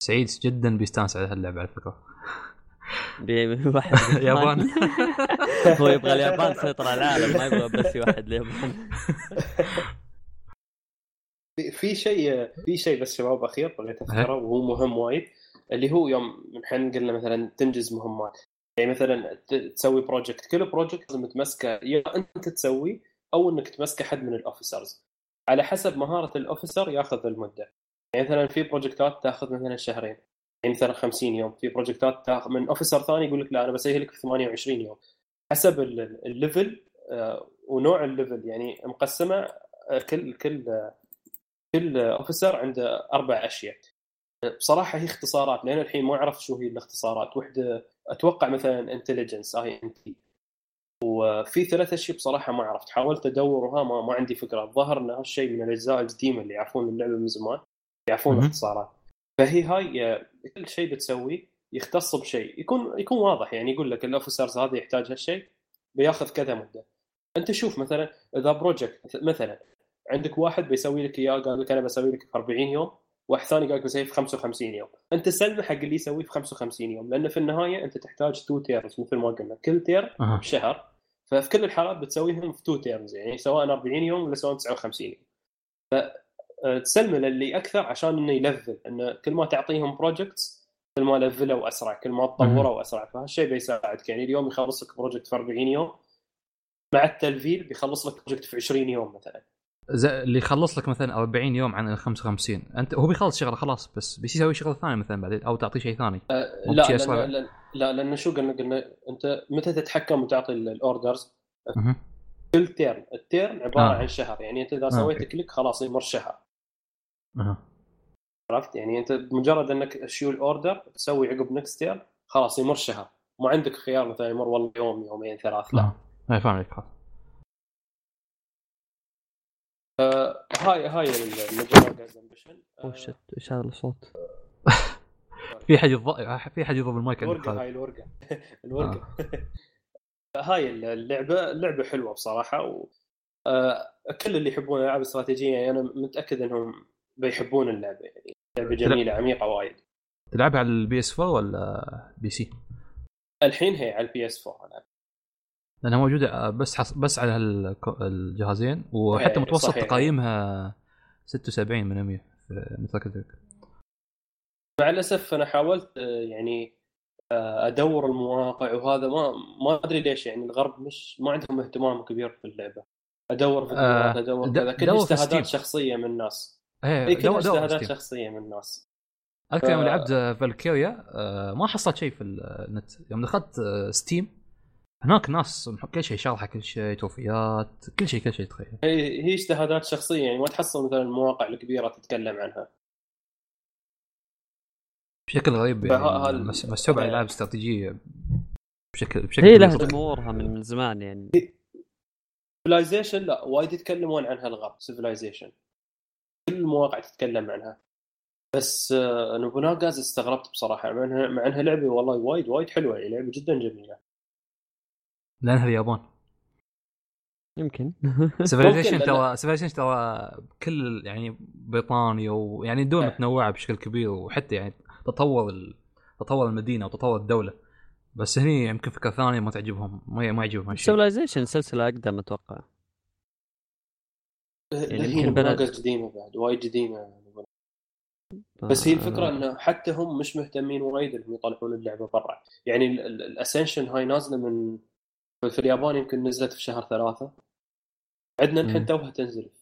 سعيد جدا بيستانس على هاللعبة على فكرة. <laughs> بي- واحد <laughs> يابان. <laughs> هو يبغى اليابان تسيطر على العالم ما يبغى بس واحد اليابان. في- في شيء في شيء بس شباب أخير بغيت اذكره وهو مهم وايد اللي هو يوم إحنا قلنا مثلا تنجز مهمات. يعني مثلا ت- تسوي project كل project لازم تمسكه. يا أنت تسوي أو إنك تمسكه حد من ال officers على حسب مهارة ال officer ياخذ المدة. يعني مثلا في project ات تاخذ مثلا شهرين يعني مثلا 50 يوم. في project ات تاخذ من officer ثاني يقول لك لا أنا بسويها لك في 28 يوم. حسب ال- ال- ال level آه، ونوع ال level يعني مقسمة آه، كل كل كل officer عنده أربع أشياء. بصراحة هي اختصارات لأن الحين ما أعرف شو هي الاختصارات. وحدة أتوقع مثلا intelligence INT وفي ثلاث أشياء بصراحة ما عرفت حاولت ادور وها ما, ما عندي فكرة. الظاهر ان هالشيء من الأجزاء القديمة اللي يعرفون اللعبة من زمان. يعرفون مهم. الاختصارات. فهي هاي آه، كل شيء بتسويه يختص بشيء. يكون يكون واضح. يعني يقول لك ال officers هذا يحتاج هالشيء بياخذ كذا مدة. انت شوف مثلا إذا project مثلا عندك واحد بيسوي لك إياه قال لك أنا بسوي لك في 40 يوم واحد ثاني قال لك بسوي في 55 يوم. أنت سلمه حق اللي يسويه في 55 يوم. لأن في النهاية أنت تحتاج two turns مثل ما قلنا. كل turn أها. شهر ففي كل الحالات بتسويهم في two turns يعني سواء 40 يوم ولا سواء 59 يوم. فتسلمه للي أكثر عشان إنه ي level انه كل ما تعطيهم projects كل ما level وا اسرع كل ما تطوروا اسرع فهالشيء بيساعدك. يعني اليوم يخلص لك project في 40 يوم مع التلفيل بيخلص لك project في 20 يوم مثلا. اللي يخلص لك مثلا 40 يوم عن ال 55 أنت هو بيخلص شغلة خلاص بس بيصير يسوي شغلة ثانية مثلا بعدين أو تعطيه شيء ثاني. مو لا. لأن لا, لا لأن شو قلنا؟ قلنا أنت متى تتحكم وتعطي ال- ال orders. كل turn ال turn عبارة آه. عن شهر. يعني أنت إذا آه، سويت. click خلاص يمر شهر. أها. عرفت؟ يعني أنت بمجرد أنك تشيل ال order تسوي عقب next turn خلاص يمر شهر. ما عندك خيار مثلا يمر والله يوم يومين ثلاث لا. اي فاهم عليك خلاص. هاي هاي المجال ambition وش إيش هذا الصوت؟ <laughs> في حد يض... في حد يضرب المايك عندك هاي الورقة. <laughs> الورقة. <laughs> هاي اللعبة لعبه حلوة بصراحة و... آه، كل اللي يحبون الالعاب الاستراتيجيه يعني أنا متأكد إنهم بيحبون اللعبة يعني لعبة جميلة عميقة وايد تلعبها على ال PS 4 ولا PC؟ الحين هي على ال PS 4 أنا. لأنها موجودة بس حص... بس على الجهازين وحتى إيه، متوسط صحيح. تقييمها 76 من 100 في مثل كذا مع الأسف أنا حاولت آه، يعني آه، أدور المواقع وهذا ما ما أدري ليش يعني الغرب مش ما عندهم اهتمام كبير في اللعبة أدور في آه، أدور كذا كل اجتهادات. شخصية من الناس إيه اي كل دور- دور اجتهادات. شخصيه من الناس اذكر يوم ف- لعبت فالكيريا آه، ما حصلت شيء في النت يوم دخلت آه، ستيم هناك ناس كل شيء شارحه كل شيء توفيات كل شيء كل شيء تخيل هي هي اجتهادات شخصية يعني ما تحصل مثلا المواقع الكبيرة تتكلم عنها بشكل غريب يعني هال- مس- مسحوب على. العاب استراتيجية بشكل بشكل هي لها. جمهورها من من زمان يعني سيفلايزيشن لا وايد يتكلمون عنها الغرب سيفلايزيشن كل المواقع تتكلم عنها. بس آه، نوبوناغا's استغربت بصراحة مع إنها مع إنها لعبة والله وايد وايد حلوة يعني لعبة جدا جميلة. لأنها اليابان. يمكن. <laughs> سيفيلايزيشن ترى سيفيلايزيشن ترى كل يعني بريطانيا ويعني دول. متنوعه بشكل كبير وحتى يعني تطور ال... تطور المدينة وتطور الدولة. بس هني يمكن فكرة ثانية ما تعجبهم ما ما يعجبهم هالشيء. سيفلايزيشن سلسلة أقدم أتوقع. يعني يمكن هي بلد- قديمه بعد وايد قديمة بس هي الفكرة إنه حتى هم مش مهتمين وايد إنهم يطلعون اللعبة برا. يعني ال Ascension هاي نازلة من في اليابان يمكن نزلت في شهر ثلاثة. عندنا. الحين توها تنزل في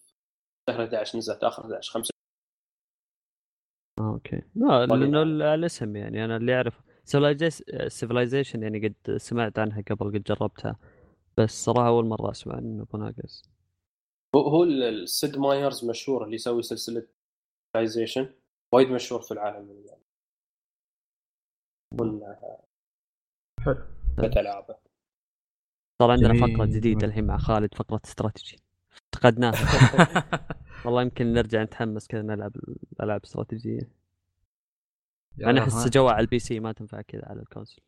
شهر 11 نزلت آخر 11 5 آه، okay. لا. لأنه ال- الاسم يعني أنا اللي أعرف سيفلايزيشن يعني قد سمعت عنها قبل قد جربتها. بس صراحة أول مرة أسمع عن بوناغاز هو هو ال- سيد مايرز مشهور اللي يسوي سلسلة سيفلايزيشن وايد مشهور في العالم من حلو. العابه صار عندنا. فقرة جديدة الحين مع خالد فقرة استراتيجي. افتقدناها. <laughs> والله يمكن نرجع نتحمس كذا نلعب الالعاب استراتيجية. أنا أحس جوا على ال PC ما تنفع كذا على ال console.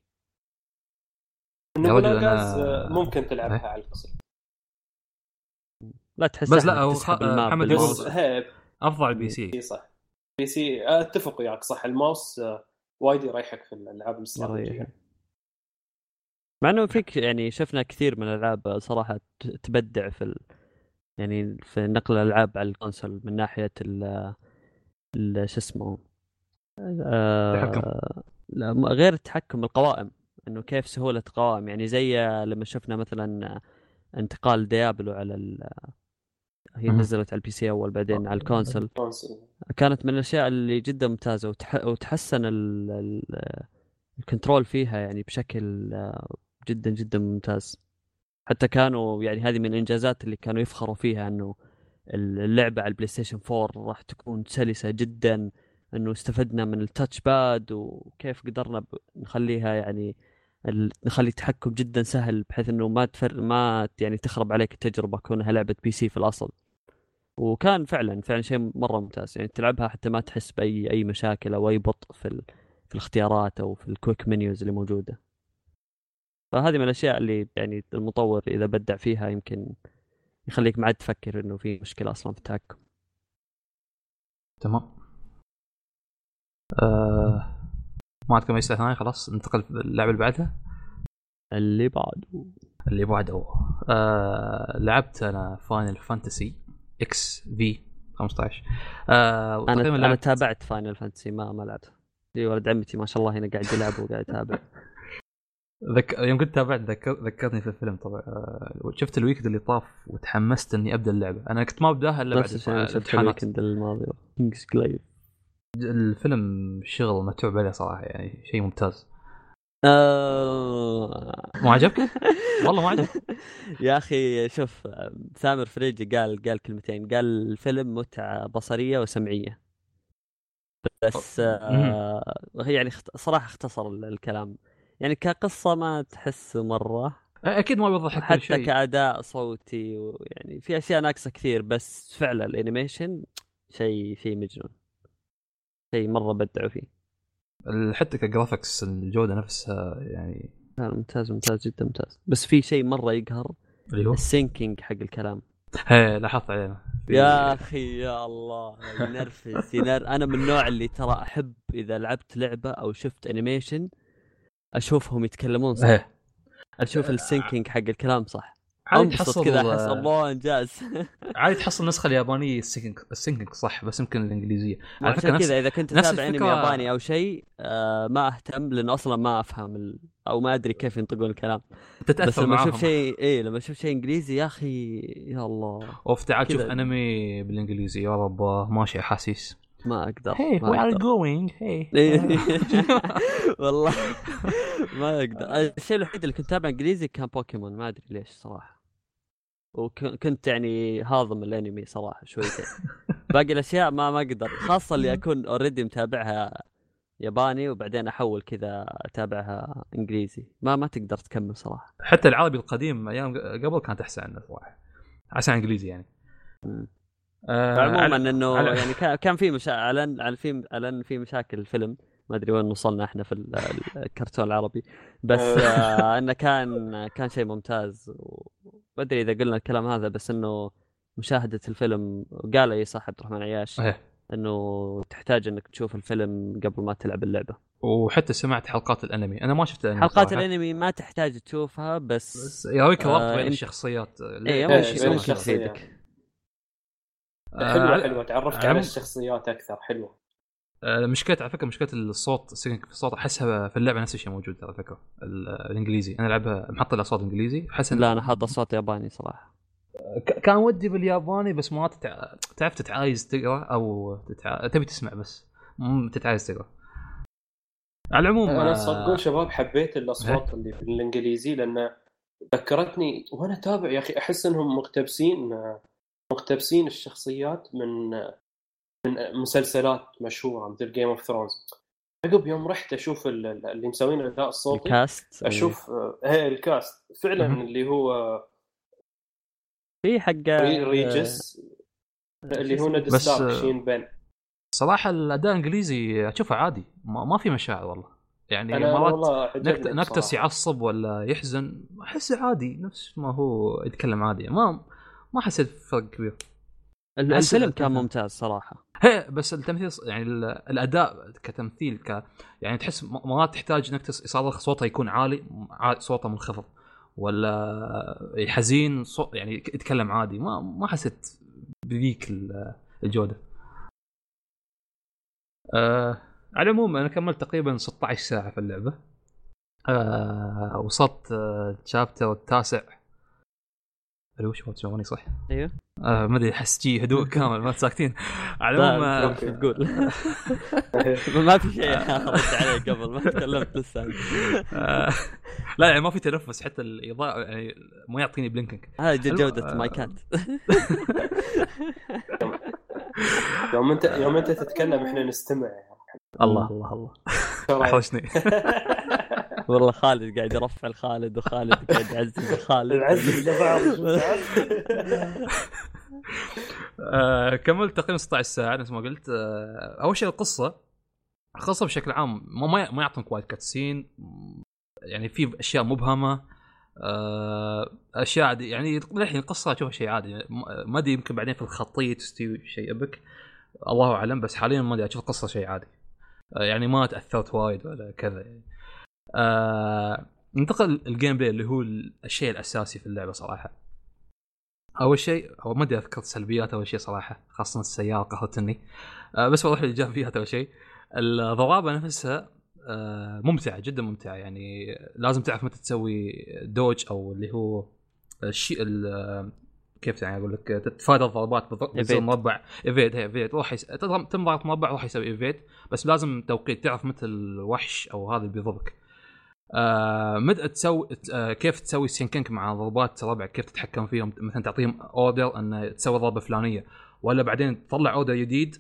يا رجل أنا- ممكن تلعبها إيه. على القصر لا تحس بس لا، هو. بس هي أفضل ال PC اي صح PC أتفق وياك صح الماوس آه، وايد يريحك في الألعاب الاستراتيجيه. مع إنه فيك يعني شفنا كثير من الألعاب صراحة تبدع في ال... يعني في نقل الألعاب على ال console من ناحية ال ال- شو اسمه. آه... غير التحكم القوائم إنه كيف سهولة قوائم يعني زي لما شفنا مثلا انتقال ديابلو على ال... هي. نزلت على ال PC أول بعدين على ال console console. كانت من الأشياء اللي جدا ممتازة وتح... وتحسن ال... ال... ال control فيها يعني بشكل آه، جدا جدا ممتاز حتى كانوا يعني هذه من الإنجازات اللي كانوا يفخروا فيها إنه اللعبة على البلاي ستيشن 4 راح تكون سلسة جدا إنه استفدنا من ال touch pad وكيف قدرنا ب- نخليها يعني. نخلي التحكم جدا سهل بحيث إنه ما تفر ما يعني تخرب عليك التجربة كونها لعبة PC في الأصل وكان فعلا فعلا شيء مرة ممتاز. يعني تلعبها حتى ما تحس بأي أي مشاكل أو أي بطء في ال... في الاختيارات أو في الكويك منيوز اللي موجودة. فهذه من الأشياء اللي يعني المطور إذا بدع فيها يمكن يخليك ما عاد تفكر إنه في مشكلة أصلا في التحكم تمام. آه... ما عندكم أي ثانية خلاص ننتقل اللعبة اللي بعدها. اللي بعده. اللي بعده. آه... لعبت أنا فاينل فانتسي إكس في 15 آه... أنا أنا لعبت- تابعت فاينل فانتسي ما ما لعبتها لي ولد عمتي ما شاء الله هنا قاعد يلعب وقاعد يتابع. <laughs> ذك... يوم كنت تابعت ذكر... ذكرتني في الفيلم طبعا. آه... شفت ال weekend اللي طاف وتحمست إني أبدأ اللعبة. أنا كنت ما أبدأها إلا بعد الامتحانات ال weekend الماضي الفيلم شغل متعوب عليه صراحة يعني شيء ممتاز. آه... مو عجبك؟ والله ما عجبك. <laughs> يا أخي شوف ثامر فريجي قال قال كلمتين. قال الفيلم متعة بصرية وسمعية. بس آه يعني صراحة اختصر ال- الكلام. يعني كقصة ما تحس مرة. أكيد ما بيوضح حتى شيء. كأداء صوتي ويعني في أشياء ناقصة كثير بس فعلا الانيميشن شيء شيء مجنون. شيء مرة بدعوا فيه. حتى ك graphics الجودة نفسها يعني لا، ممتاز ممتاز جدا ممتاز. بس في شيء مرة يقهر اللي هو؟ ال syncing حق الكلام. هي لاحظت علينا. يا أخي يا الله ينرفز ينر... أنا من النوع اللي ترى أحب إذا لعبت لعبة أو شفت animation أشوفهم يتكلمون صح. إيه أشوف ال syncing حق الكلام صح. عادي تحصل كذا أحس الله انجاز <laughs> عادي <laughs> تحصل النسخه اليابانية ال syncing ال syncing صح بس يمكن الإنجليزية. على فكرة كذا إذا كنت نفس تتابع أنمي ياباني أو شيء آه ما أهتم لأنه أصلا ما أفهم ال... أو ما أدري كيف ينطقون الكلام. بس تتأثر لما معاهم. أشوف شيء إيه لما أشوف شيء إنجليزي يا أخي يا الله. أوف تعال شوف. أنمي بالإنجليزي يا رب ماشي احاسيس ما أقدر hey where are. going hey. والله <laughs> ما أقدر. الشيء الوحيد اللي كنت أتابع إنجليزي كان بوكيمون ما أدري ليش صراحة. وكنت يعني هاضم الأنمي صراحة شويتين <laughs> باقي الأشياء ما ما أقدر. خاصة اللي أكون اوريدي متابعها ياباني وبعدين أحول كذا أتابعها إنجليزي. ما ما تقدر تكمل صراحة. حتى العربي القديم أيام قبل كانت أحسن عنه صراحة. أحسن عن الانجليزي يعني عموما على- إنه على- يعني كان في مشا... على على في على ان في مشاكل الفيلم. ما أدري وين وصلنا إحنا في ال- الكرتون العربي. بس آه. إنه كان كان شيء ممتاز. وما أدري إذا قلنا الكلام هذا بس إنه مشاهدة الفيلم قال أي صح عبد الرحمن عياش. إنه تحتاج إنك تشوف الفيلم قبل ما تلعب اللعبة. وحتى سمعت حلقات الأنمي. أنا ما شفت الأنمي حلقات صراحة. الأنمي ما تحتاج تشوفها بس, بس يراويك آه، ربط بين إنت- الشخصيات. اي إيه، ممكن بين. تفيدك حلوة آه، حلوة. تعرفت عم- على الشخصيات أكثر حلوة. آه، مشكلة على فكرة مشكله الصوت في الصوت أحسها في اللعبة نفس الشيء موجود على فكرة ال- الإنجليزي. أنا ألعبها محط الاصوات إنجليزي أحس لا أنا حاط صوت ياباني صراحة. ك- كان ودي بالياباني بس ما تتع... تعرف تتعايز تقرأ أو تتع... تبي تسمع بس مو تتعايز تقرأ. على العموم أنا آه، تصدقون شباب حبيت الأصوات اللي بالانجليزي لأن ذكرتني وأنا تابع يا أخي أحس إنهم مقتبسين مقتبسين الشخصيات من من مسلسلات مشهورة مثل جيم اوف ثرونز عقب يوم رحت أشوف ال- ال- اللي مسوين الاداء الصوتي ال cast أشوف آه، هي ال cast. فعلا. اللي هو في حق ري- ريجس اللي هو نيد ستارك آه، شين بن. صراحة الأداء الإنجليزي أشوفه عادي ما, ما في مشاعر والله. يعني مرات نكت... نكتس. يعصب ولا يحزن أحسه عادي نفس ما هو يتكلم عادي. ما ما حسيت فرق كبير. الفيلم كان ممتاز صراحة. هي بس التمثيل يعني ال- الأداء كتمثيل ك يعني تحس مرات تحتاج إنك يصارخ صوته يكون عالي صوته منخفض. ولا حزين صوت يعني يتكلم عادي. ما ما حسيت بذيك ال- الجودة. آه على العموم أنا كملت تقريبا 16 ساعة في اللعبة. آه وصلت آه الشابتر التاسع. ألو شباب تسمعوني صح؟ أيوه. آه ما أدري أحس جي هدوء <laughs> كامل ما ساكتين. على العموم آه، لا تقول. <laughs> ما في شيء ردت عليه قبل ما تكلمت لسه. آه، لا يعني ما في تنفس حتى الإضاءة يعني ما يعطيني blinking. هذه جودة آه. مايكات. <laughs> يوم انت يوم أنت تتكلم إحنا نستمع. الله الله الله. رأيك؟ احوشني والله خالد قاعد يرفع الخالد وخالد قاعد يعزز خالد نعزز لبعض آه، كملت تقريبا 16 ساعة نفس ما قلت. آه، أول شيء القصة. القصة بشكل عام ما ما ما يعطونك وايد كاتسين يعني في أشياء مبهمة. آه، أشياء عادي يعني للحين القصة اشوفها شيء عادي. ما ما أدري يمكن بعدين في الخطيه تستوي شيء أبك. الله أعلم بس حاليا ما أدري أشوف القصة شيء عادي. يعني ما تأثرت وايد ولا كذا يعني. آه ننتقل ال gameplay اللي هو الشيء الأساسي في اللعبة صراحة. أول شيء هو ما أدري اذكر سلبيات أول شيء صراحة خاصة السيارة قهرتني آه بس بروح للايجابيات أول شيء. الضرابة نفسها آه ممتعة جدا ممتعة. يعني لازم تعرف متى تسوي dodge أو اللي هو الشيء ال- كيف يعني أقول لك؟ تتفادى الضربات بالضبط. مربع. evade هي evade روح يس... تضرب مربع روح يسوي evade بس لازم توقيت تعرف متى الوحش أو هذا اللي بيضربك. آه تسوي آه كيف تسوي syncing مع ضربات ربعك كيف تتحكم فيهم؟ مثلا تعطيهم order إن تسوي ضربة فلانية ولا بعدين تطلع order جديد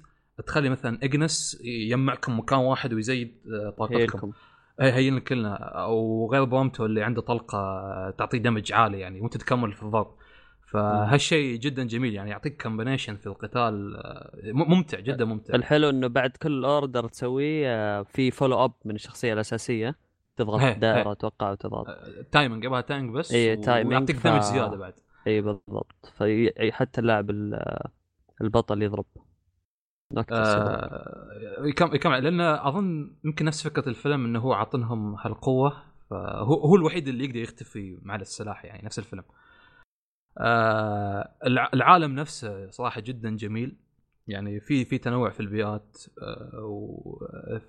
تخلي مثلا إجنس يجمعكم مكان واحد ويزيد آه، طاقتكم. heal كم هي هي كلنا. أو غير اللي عنده طلقة تعطيه damage عالي يعني وانت تكمل في الضرب. فهالشيء جدا جميل يعني يعطيك combination في القتال آه، ممتع جدا ممتع. الحلو إنه بعد كل order تسويه في follow up من الشخصية الأساسية. تضغط هي- دائرة هي. أتوقع وتضغط timing يبغى timing بس إيه، و- timing ويعطيك ف- damage زيادة بعد. اي بالضبط. في حتى اللاعب ال- البطل يضرب. آه يكم يكم لأن أظن يمكن نفس فكرة الفيلم إنه هو عاطنهم هالقوة. فهو هو الوحيد اللي يقدر يختفي مع السلاح يعني نفس الفيلم. آه الع- العالم نفسه صراحة جدا جميل. يعني في في تنوع في البيئات آه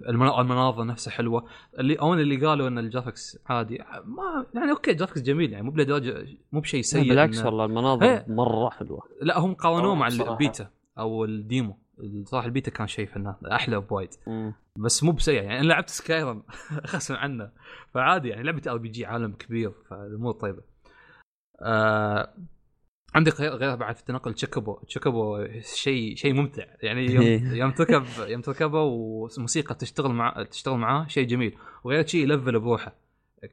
والمناظر نفسها حلوة اللي اون اللي قالوا إن ال graphics عادي ما يعني okay graphics جميل يعني مو بلدرجه مو بشيء سيء بالعكس والله المناظر إيه. مرة حلوة لا هم قارنوه مع. البيتا أو ال demo صراحة البيتا كان شيء فنان أحلى بوايد. بس مو بسيء يعني أنا لعبت سكايرم <laughs> غصبا عنه فعادي يعني لعبة RPG عالم كبير فالأمور طيبة. آه عندك غير غير بعد في التنقل تشوكوبو تشوكوبو شيء شيء ممتع. يعني يوم يوم تركب يوم تركبه والموسيقى تشتغل مع تشتغل معاه شيء جميل. وغير شيء يلفل بروحه.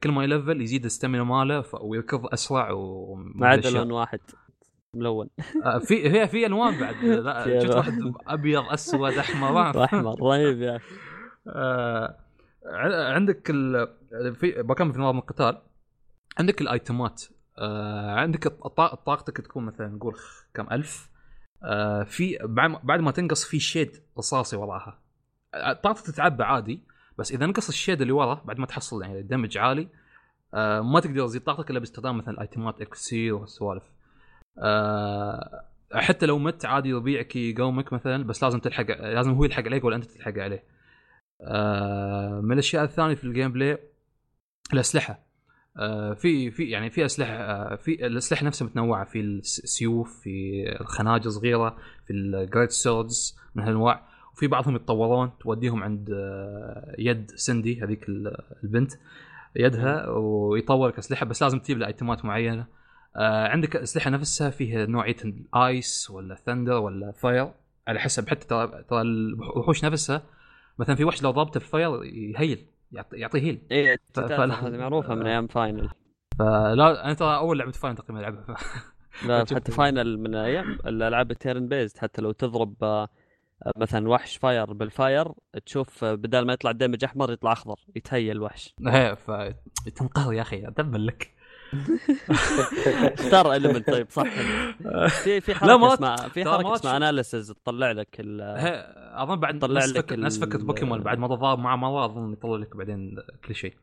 كل ما يلفل يزيد ال stamina ماله. ويركض أسرع و ما عدا لون واحد. ملون. آه، في هي في ألوان بعد. <laughs> لا شفت. واحد أبيض أسود أحمر <laughs> واحمر رهيب يا أخي. آه، عندك ال... في بكمل في نظام القتال. عندك الأيتمات. آه، عندك طاقتك تكون مثلا نقول كم ألف. آه، في بعد ما تنقص في شيد رصاصي وراها. آه، طاقتك تتعبى عادي بس إذا نقص الشيد اللي وراه بعد ما تحصل يعني دمج عالي آه، ما تقدر تزيد طاقتك إلا باستخدام مثلا الايتمات اكسير والسوالف آه، حتى لو مت عادي يضيعك يقومك مثلا بس لازم تلحق لازم هو يلحق عليك ولا أنت تلحق عليه. آه، من الأشياء الثانية في ال gameplay الأسلحة. في في يعني في أسلحة آه، في الأسلحة نفسها متنوعة في السيوف في الخناجر صغيره في ال great swords من هالأنواع. وفي بعضهم يتطورون توديهم عند آه، يد سندي هذيك ال- البنت يدها ويطور لك أسلحة بس لازم تجيب له item ات معينة. آه، عندك الاسلحه نفسها فيها نوعية ال ice ولا thunder ولا fire على حسب. حتى ترى ترى الوحوش نفسها مثلا في وحش لو ضربته في fire يهيل. يعطي, يعطي heal اي هذه معروفة من أيام فاينل فلا أنا ترى أول لعبة فاينل تقريبا ألعبها. <laughs> لا حتى فاينل من أيام الألعاب ال turn based حتى لو تضرب آه، مثلا وحش fire بال fire تشوف آه، بدال ما يطلع damage أحمر يطلع أخضر يتهيل الوحش. إيه فتنقهر يا أخي اتبل لك. <laughs> ستار element طيب صح. في في حركة اسمها في ترى حركة اسمها analysis تطلع لك أظن بعد طلع نفس لك نفس فكره بوكيمون بعد ما تضارب مع مره أظن يطلع لك بعدين كل شيء.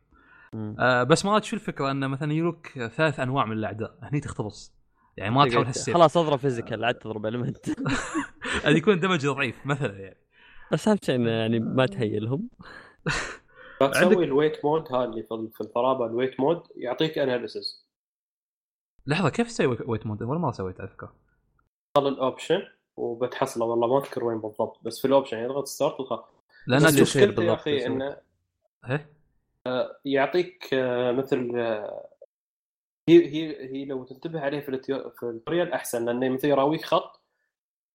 آه بس مرات شو الفكرة انه مثلا يجوك ثلاث أنواع من الأعداء هني تختبص. يعني ما تحاول هالسيف. خلاص اضرب physical عاد تضرب <laughs> element يكون damage ضعيف مثلا يعني. بس أهم شيء يعني ما تهيلهم. <laughs> تسوي عندك- ال wait mode هذا اللي في الخرابه ال wait mode يعطيك analysis لحظة كيف تسوي wait mode؟ ولا ما سويت على فكره طل ال option وبتحصله. والله ما أذكر وين بالضبط بس في ال option يضغط start وخلاص. لأن اللي يصير مشكلته يا بالضبط أخي. إنه إيه؟ يعطيك آه، مثل آه، هي هي هي لو تنتبه عليه في ال tutorial أحسن لأنه مثل يراويك خط.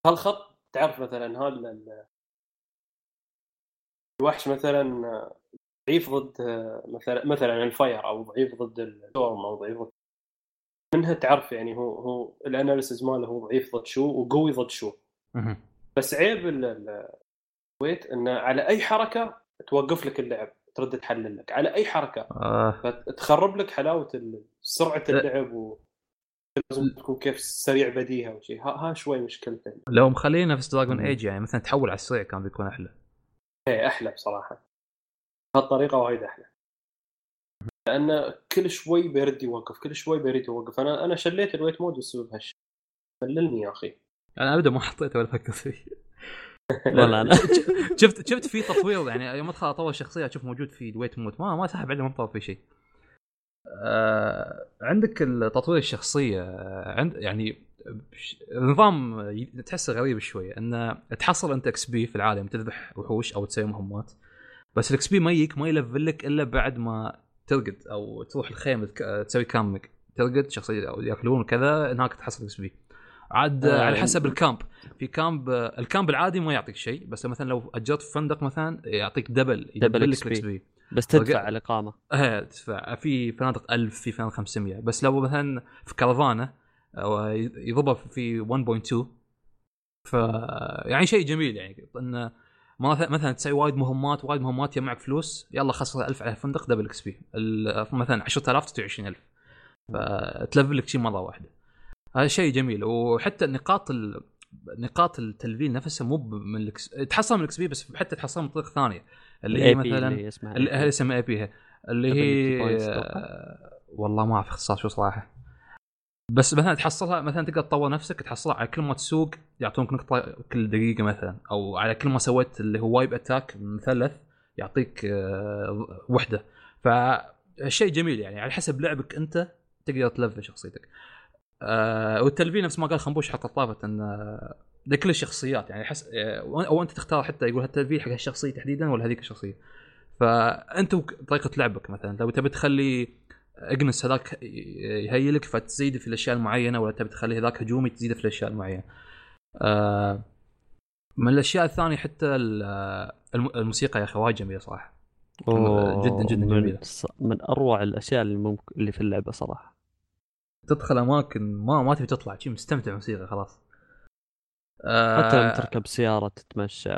هالخط تعرف مثلا هذا ال- الوحش مثلا آه، ضعيف ضد مثلا مثلا ال fire أو ضعيف ضد ال storm أو ضعيف ضد منها تعرف يعني هو هو ال analysis ماله هو ضعيف ضد شو وقوي ضد شو. بس عيب ال- ال- ال wait إنه على أي حركة توقف لك اللعب ترد تحلل لك. على أي حركة. آه. فتخرب لك حلاوة سرعة اللعب و لازم تكون كيف سريع بديهة وشيء ها, ها شوي مشكلته لو مخليه نفس دراجون ايج يعني مثلا تحول على السريع كان بيكون أحلى. هي أحلى بصراحة. هالطريقة وايد أحلى. لأن كل شوي بيرد يوقف كل شوي بيرد يوقف. أنا أنا شليت ال wait mode بسبب هالشيء مللني يا أخي. أنا ابدا ما حطيته ولا فكرت فيه. <laughs> والله أنا <laughs> شفت شفت في تطوير يعني يوم أدخل أطور شخصية أشوف موجود في the wait mode ما ما سحب عليه ما مطور في شيء. آه عندك التطوير الشخصية آه، عند يعني نظام تحسه غريب شوي انه تحصل أنت XP في العالم تذبح وحوش أو تسوي مهمات. بس ال XP ما يجيك ما يلفل لك إلا بعد ما ترقد أو تروح الخيمه تسوي camping ترقد شخصية أو يأكلون وكذا هناك تحصل XP عاد آه، على حسب ال camp. في camp ال camp العادي ما يعطيك شيء بس مثلا لو أجرت في فندق مثلا يعطيك double double. ال XP بس تدفع على الإقامة. إيه تدفع. في فنادق 1000 في فنادق 500 بس لو مثلا في كرفانه يضربها في 1.2 ف يعني شيء جميل يعني. انه مثلا مثلا تسوي وايد مهمات وايد مهمات يجمعك فلوس يلا خسر 1000 على الفندق double XP مثلا 10000 تسوي 20000 فتلفل لك شيء مرة واحدة. هذا شيء جميل. وحتى نقاط ال... نقاط التلفيل نفسها مو من الكس... تحصل من ال XP بس حتى تحصل من طريق ثانية. اللي هي مثلا اللي اسمها AP اللي هي والله ما أعرف اختصار شو صراحة. بس مثلا تحصلها مثلا تقدر تطور نفسك تحصلها على كل ما تسوق يعطونك نقطة كل دقيقة مثلا أو على كل ما سويت اللي هو warp attack مثلث يعطيك آه، وحدة. فالشيء جميل يعني على حسب لعبك أنت تقدر تلفل شخصيتك. آه والتلفيل نفس ما قال خنبوش حق طافت إن آه، لكل الشخصيات يعني حس آه، أو أنت تختار حتى يقول هالتلفيل حق هالشخصية تحديدا ولا هذيك الشخصية. فأنت وطريقه لعبك مثلا لو تبي تخلي اجنس هذاك يهيلك فتزيد في الأشياء المعينة ولا تبي تخلي هذاك هجومي تزيده في الأشياء المعينة. آه من الأشياء الثانية حتى الم- الموسيقى يا أخي وايد جميلة صراحة. جداً جداً من-. ص- من أروع الأشياء اللي ممكن اللي في اللعبة صراحة تدخل أماكن ما ما تبي تطلع شي مستمتع موسيقى خلاص حتى لما آه، تركب سيارة تتمشى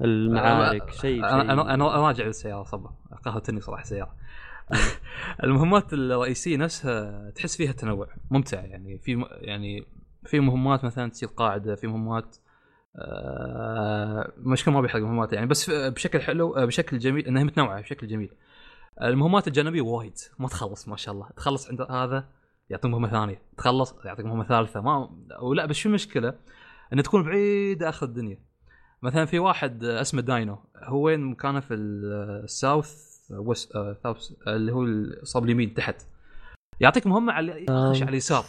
المعارك شيء شيء- أنا أنا راجع بالسياره صبا قهوتني صراحة سيارة <laughs> المهمات الرئيسية نفسها تحس فيها تنوع ممتع يعني في يعني في مهمات مثلا تصير قاعدة في مهمات آه مشكلة ما بيحرق مهمات يعني بس بشكل حلو آه، بشكل جميل إنها متنوعة بشكل جميل. المهمات الجانبية وايد ما تخلص ما شاء الله. تخلص عند هذا يعطيك مهمة ثانية تخلص يعطيك مهمة ثالثة ما ولا بس شو المشكلة إن تكون بعيد آخر الدنيا. مثلا في واحد اسمه Dino هو وين مكانه في ال south west south اللي هو صوب اليمين تحت. يعطيك مهمة على آخر شيء على اليسار.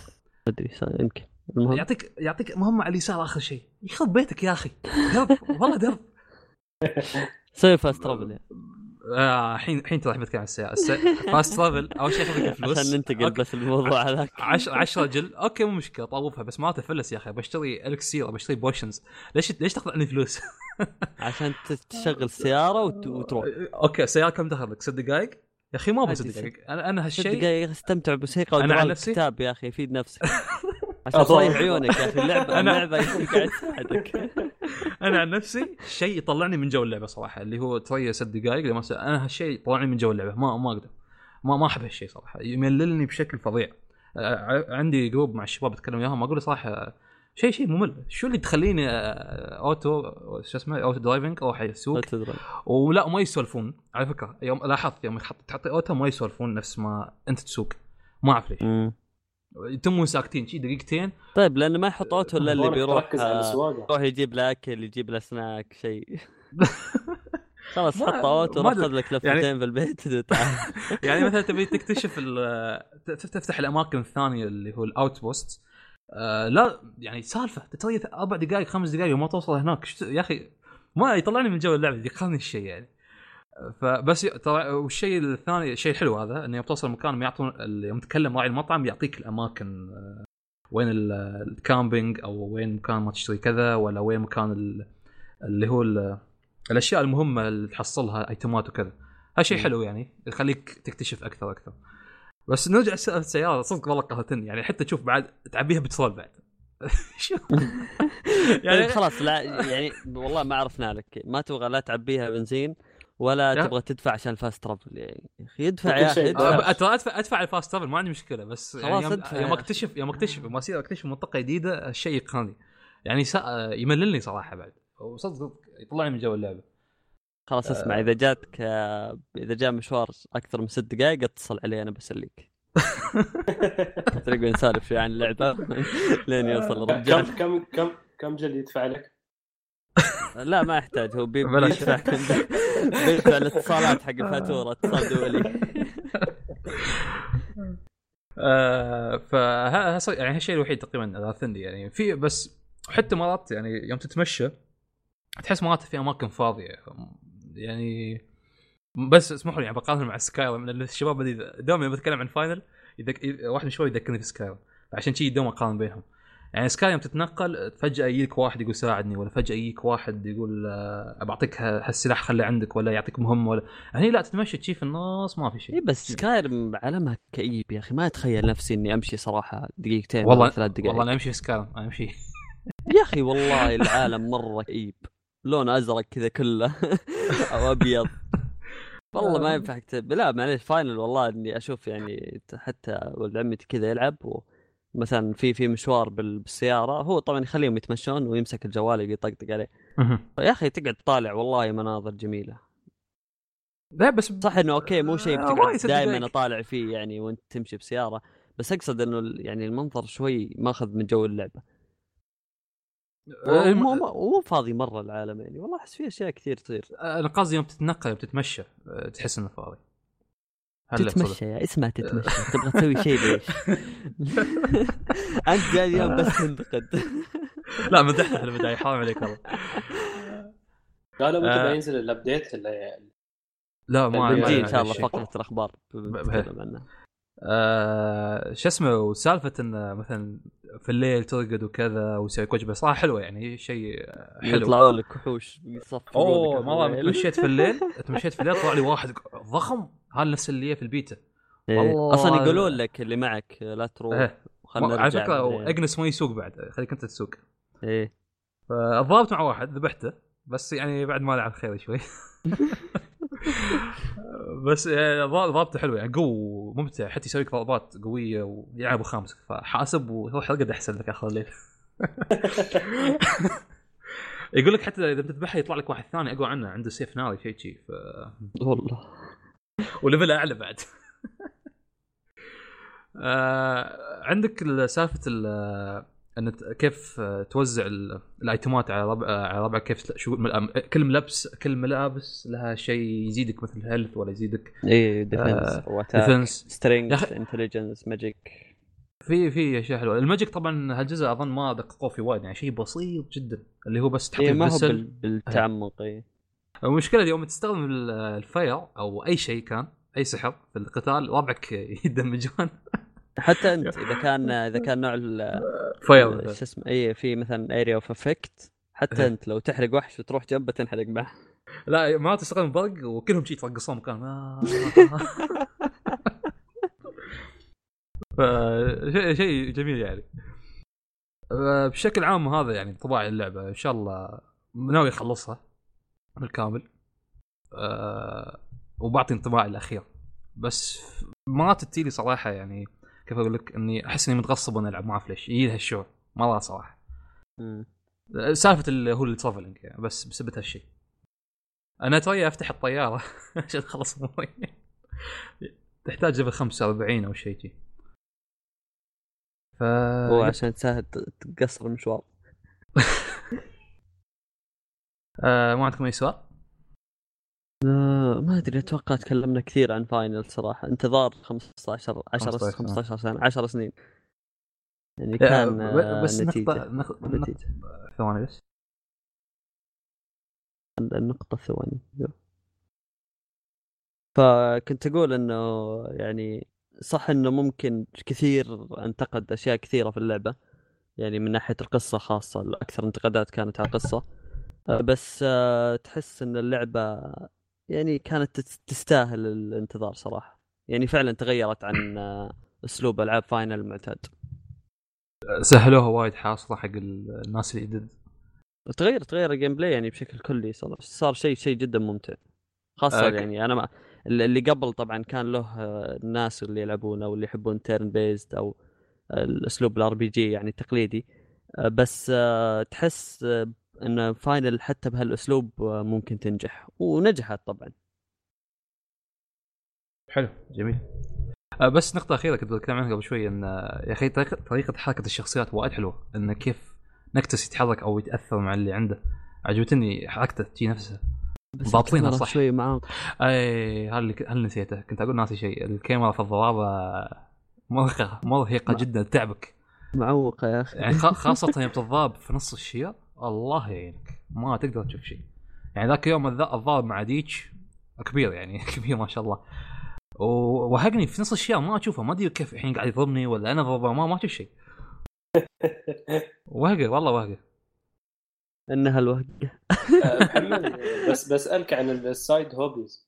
أدري يمكن. المهم. يعطيك يعطيك مهمة على اليسار آخر شيء. يخرب بيتك يا أخي. درب والله درب. <laughs> سوي fast travel يعني آه، الحين الحين ترى بتكلم عن السيارة الس- fast travel أول شيء ياخذ الفلوس <laughs> عشان ننتقل. بس الموضوع هذاك 10 10 gil أوكي مو مشكلة طوفها بس ما تفلس يا أخي بشتري elixir بشتري potions ليش ليش تاخذ عني فلوس؟ <laughs> عشان تشغل السياره وت- وتروح أوكي السياره كم دخل لك؟ ست دقائق؟ يا أخي ما أبغى ست ست- دقائق أنا أنا ست هالشيء دقائق استمتع بموسيقى نفسي؟ كتاب يا أخي يفيد نفسك <laughs> عشان. تصيح عيونك يا أخي اللعبه أنا- اللعبة قاعد تساعدك. <laughs> أنا عن نفسي شيء يطلعني من جو اللعبة صراحة اللي هو تريا ست دقائق لما س- أنا هالشيء يطلعني من جو اللعبة ما ما أقدر. ما ما أحب هالشيء صراحة يمللني بشكل فظيع. عندي group مع الشباب اتكلم وياهم أقول صراحة شيء شيء ممل. شو اللي تخليني auto شو اسمه؟ auto driving لا السوق؟ ولا ما يسولفون. على فكرة يوم لاحظت يوم تحط auto ما يسولفون نفس ما أنت تسوق. ما أعرف ليش. يتمون ساكتين شي دقيقتين. طيب لأنه ما يحط auto إلا اللي بيروح آه، السواقه يروح يجيب له اكل يجيب له سناك شيء <laughs> خلاص حط auto. خذ لك يعني- لفتين في البيت. <laughs> يعني مثلا تبي تكتشف تفتح الأماكن الثانية اللي هو ال outpost آه لا يعني سالفة تتري أربع دقائق خمس دقائق وما توصل هناك. يا أخي ما يطلعني من جو اللعبة يدخلني الشيء يعني. فبس ترى والشيء الثاني الشيء الحلو هذا إنه يوم توصل مكان يعطون يوم تكلم راعي المطعم يعطيك الأماكن آه، وين ال- ال camping أو وين مكان ما تشتري كذا ولا وين مكان ال- اللي هو ال- الأشياء المهمة اللي تحصلها ايتمات وكذا. هالشيء حلو يعني يخليك تكتشف أكثر أكثر بس نرجع سالفه السيارة صدق والله قهرتني يعني حتى تشوف بعد تعبيها بترول بعد. <laughs> يعني يعني خلاص لا يعني والله ما عرفنا لك ما تبغى لا تعبيها بنزين ولا لا. تبغى تدفع عشان fast travel يعني يا أخي ادفع يا أخي ترى ادفع. ادفع ال fast travel ما عندي مشكلة بس يعني خلاص يوم, ادفع يوم. اكتشف يوم اكتشف يوم أصير أكتشف منطقة جديدة الشيء يقهرني. يعني سا... يمللني صراحة بعد. وصدق صدق يطلعني من جو اللعبة. خلاص اسمع إذا جاتك آه، إذا جاء مشوار أكثر من ست دقائق اتصل علي أنا بسليك. <laughs> تلاقي نسولف شوي عن اللعبة. <laughs> لين يوصل الرجال. كم كم كم كم جل يدفع لك؟ لا ما يحتاج. هو بي- بلاش. بيدفع <laughs> بيدفع الاتصالات حق الفاتوره اتصال دولي <laughs> آه فها يعني هالشيء الوحيد تقريبا اغاثني يعني في بس حتى مرات يعني يوم تتمشى تحس مرات في أماكن فاضية. يعني بس اسمحوا لي يعني بقارن مع Skyrim لأن الشباب دوم بتكلم عن Final يذك... واحد من الشباب يذكرني في Skyrim عشان شي دوم أقارن بينهم. يعني Skyrim يوم تتنقل فجأة يجيك واحد يقول ساعدني ولا فجأة يجيك واحد يقول آه، بعطيك هالسلاح خليه عندك ولا يعطيك مهمه ولا هني لا تتمشى تشي في الناس ما في شيء. اي بس Skyrim عالمها كئيب يا أخي ما أتخيل نفسي إني أمشي صراحة دقيقتين والله ولا ثلاث دقائق. والله أنا أمشي في Skyrim أنا أمشي. <laughs> يا أخي والله العالم مرة كئيب. لونه أزرق كذا كله. <laughs> أو أبيض. والله ما ينفع تكتب لا معليش Final والله إني أشوف يعني حتى ولد عمتي كذا يلعب مثلا في في مشوار بال- بالسيارة هو طبعا يخليهم يتمشون ويمسك الجوال يطقطق عليه. يا أخي تقعد تطالع والله مناظر جميلة. لا بس صح إنه أوكي مو شيء آه، بتقعد ست دائما. أطالع فيه يعني وأنت تمشي بسيارة. بس أقصد إنه يعني المنظر شوي ماخذ من جو اللعبة. آه، مو مو فاضي مرة العالم يعني. والله أحس في أشياء كثير تصير. أنا قصدي يوم تتنقل يوم تتمشى آه، تحس إنه فاضي. تتمشى يا اسمها تتمشى. تبغى تسوي شيء ليش؟ <laughs> أنت جاي اليوم بس تنتقد. <laughs> لا مدحته في البداية. حرام عليك والله. <laughs> لا متى آه. بينزل الابديت اللي لا ما إن شاء الله. فقرة الأخبار. آه شو اسمه وسالفة انه مثلا في الليل ترقد وكذا ويسوي وجبه صراحة حلوة يعني شيء حلو. يطلعوا لك وحوش أوه مرة. تمشيت في الليل؟ تمشيت في الليل طلع لي واحد ضخم. هذا نفس اللي في البيتا. إيه. أصلا يقولون لك اللي معك لا تروح إيه. خلنا على فكرة. إجنس ما يسوق بعد خليك أنت تسوق. إيه. فضربت مع واحد ذبحته بس يعني بعد ما لعب خير شوي. <laughs> بس ضرب- ضربته حلوة يعني قوي ممتع حتى يسوي لك ضربات قوية ويلعب خامسك فحاسب وروح ارقد أحسن لك اخر الليل. <laughs> يقول لك حتى إذا بتذبحها يطلع لك واحد ثاني أقوى عنه عنده سيف ناري شيء شيء ف... والله. وليفل اعلى بعد. آه عندك ال- سالفة ال- ان كيف توزع ال- الايتمات على ربع على ربع كيف شو كل ملبس كل ملابس لها شيء يزيدك مثل health ولا يزيدك؟ إيه defense strength intelligence magic في في أشياء حلوة. ال magic طبعا هالجزء أظن ما دققوا فيه وايد يعني شيء بسيط جدا اللي هو بس تحط إيه ما هو بالتعمق إيه. المشكلة يوم تستخدم ال- ال fire أو أي شيء كان أي سحر في القتال ربعك <laughs> يدمجون. حتى أنت <laughs> إذا كان إذا كان نوع ال- fire. شو اسمه اي في مثلا area of effect حتى إيه. أنت لو تحرق وحش وتروح جنبه تنحرق معه. لا ما تستخدم برق وكلهم جي يترقصون مكان. آه. <laughs> شيء جميل يعني. بشكل عام هذا يعني انطباع اللعبة إن شاء الله ناوي اخلصها بالكامل. أه وبعطي انطباعي الاخير بس ما تتيلي صراحة يعني كيف أقول لك إني أحس إني متغصب وأنا ألعب ما اعرف ليش يجي هالشعور مره صراحة. سالفة اللي هو ال travelling يعني بس بسبب هالشيء أنا توي أفتح الطيارة <laughs> عشان أخلص اموري تحتاج level 45 أو شيء جي ف هو عشان تسهل تقصر المشوار. <laughs> آه ما عندكم أي سؤال؟ آه، ما أدري أتوقع تكلمنا كثير عن فاينل صراحة. انتظار 15 10 15 15 سنة 10 سنين. يعني كان آه، بس نتيجة. نقطة نق- نق- نتيجة. ثواني بس. النقطة الثوانية أيوه. فكنت أقول إنه يعني صح إنه ممكن كثير أنتقد أشياء كثيرة في اللعبة. يعني من ناحية القصة خاصة الأكثر انتقادات كانت على القصة. بس آه، تحس إن اللعبة يعني كانت تستاهل الانتظار صراحة. يعني فعلا تغيرت عن آه، أسلوب ألعاب Final المعتاد. سهلوها وايد خاصة حق ال- الناس الجدد تغير تغير ال gameplay يعني بشكل كلي صار صار شيء شيء جدا ممتع. خاصة آه، يعني أنا ما اللي قبل طبعا كان له آه، الناس اللي يلعبونه واللي يحبون turn based أو الأسلوب ال RPG يعني التقليدي بس تحس إن Final حتى بهالأسلوب ممكن تنجح ونجحت طبعا. حلو جميل. آه بس نقطة أخيرة كنت بتكلم عنها قبل شوي إن يا أخي طريقة, حركة الشخصيات وايد حلوة إن كيف Noctis يتحرك أو يتأثر مع اللي عنده. عجبتني حركته تجي نفسها. ضابطينها صح. شوي معاق أي هل هل نسيته؟ كنت أقول ناسي شيء. الكاميرا في الضرابة مرهقة مرهقة جدا تعبك. معوقة يا أخي. يعني خاصة <laughs> يوم تضرب في نص الشير الله يعينك. ما تقدر تشوف شيء. يعني ذاك يوم الذ- الضارب مع ديتش كبير يعني <laughs> كبير ما شاء الله. و- وهقني في نص الشير ما أشوفه. ما أدري كيف الحين قاعد يضربني ولا أنا ضربه ما ما أشوف شيء. <laughs> وهقه والله وهقه. إنها الوهقة. آه، محمد بس بسألك عن ال side hobbies.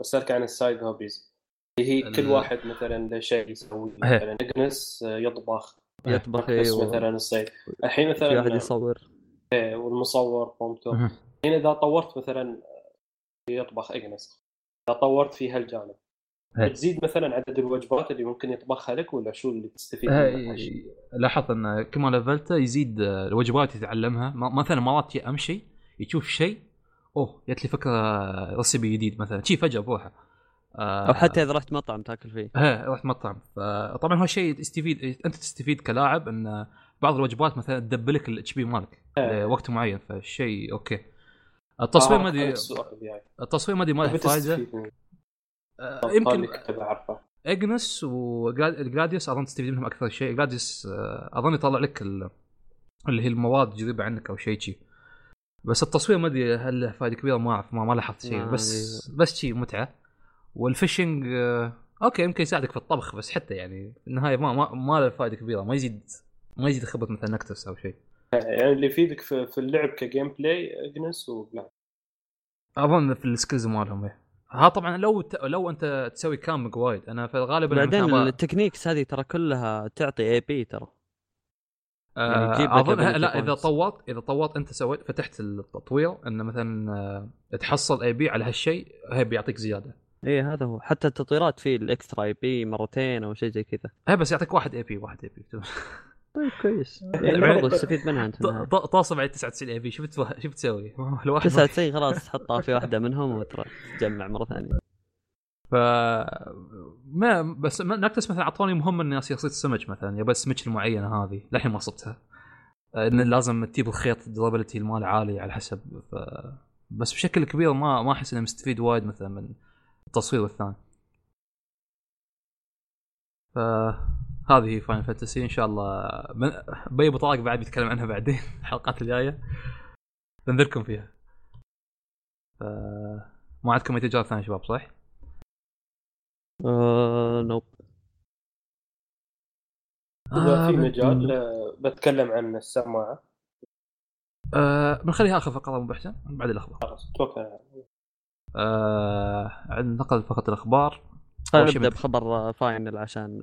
بسألك عن ال side hobbies. اللي هي كل واحد مثلا له شيء يسويه. مثلا Ignis آه، يطبخ. يطبخ أيوه مثلا الصيد الحين في واحد مثلا يصور. إيه، والمصور Prompto مهم. الحين إذا طورت مثلا يطبخ Ignis إذا طورت في هالجانب. تزيد مثلا عدد الوجبات اللي ممكن يطبخها لك ولا شو اللي تستفيد منه آه، لاحظ إن كل ما لفلته يزيد آه، الوجبات يتعلمها. مثلا مرات أمشي يشوف شيء أوه جت لي فكرة recipe جديد مثلا. شي فجأة بروحه. آه، أو حتى إذا رحت مطعم تاكل فيه. إيه رحت مطعم. فطبعا هو شيء تستفيد أنت تستفيد كلاعب إن بعض الوجبات مثلا تدبلك ال HP مالك إيه. لوقت معين فالشيء okay. التصوير ما ادري يعني. التصوير ما أدري ما له فائده بتستفيد منه. آه، يمكن بعرفه Ignis و Gladiolus أظن تستفيد منهم أكثر شيء. Gladiolus آه، أظن يطلع لك ال- اللي هي المواد جريبة عنك أو شيء جي بس التصوير ما أدري هل له فائده كبيرة ما أعرف ما, ما لاحظت شيء. بس. بس شيء متعة. وال fishing آه، okay يمكن يساعدك في الطبخ بس حتى يعني في النهاية ما ما, ما له فائده كبيرة ما يزيد ما يزيد خبرة مثل Noctis أو شيء يعني اللي يفيدك في, في اللعب ك gameplay Ignis وبلا أظن في ال skills مالهم إيه. ها طبعا لو ت... لو أنت تسوي camping وايد أنا في غالبا بعدين مثلاً أبغى- ال techniques هذه ترى كلها تعطي AP ترى آه، يعني اظن لا إذا. طورت إذا طورت أنت سويت فتحت التطوير انه مثلا آه، تحصل AP على هالشيء هي بيعطيك زيادة اي إيه، هذا هو. حتى التطويرات في ال extra AP مرتين أو شيء زي كذا. هي بس يعطيك واحد AP واحد AP. طيب كويس. <laughs> يعني برضو <laughs> تستفيد منها أنت. توصل على 99 AP. شو بتسوي شو بتسوي؟ <laughs> الواحد 99 خلاص تحطها في واحدة منهم وتروح تجمع مرة ثانية. ف ما بس ما- Noctis مثلا أعطوني مهمه إني أصير صيد سمك مثلا. يبى السمك المعينة هذه. للحين ما صبتها إن لازم تجيب الخيط ال durability المال عالي على حسب. ف... بس بشكل كبير ما ما أحس اني مستفيد وايد مثلا من التصوير الثاني. فهذه هي Final Fantasy إن شاء الله من... بي ابو طارق بعد بيتكلم عنها بعدين <laughs> الحلقات الجاية. بنذركم فيها. ف... ما عندكم أي تجارب ثانية شباب صح؟ آه nope. اذا في آه، مجال آه، بتكلم عن السماعة؟ آه بنخليها آخر فقرة حسين بعد الأخبار. خلاص توكل آه عندنا نقل فقط الأخبار. خلينا شيء نبدأ بخبر Final عشان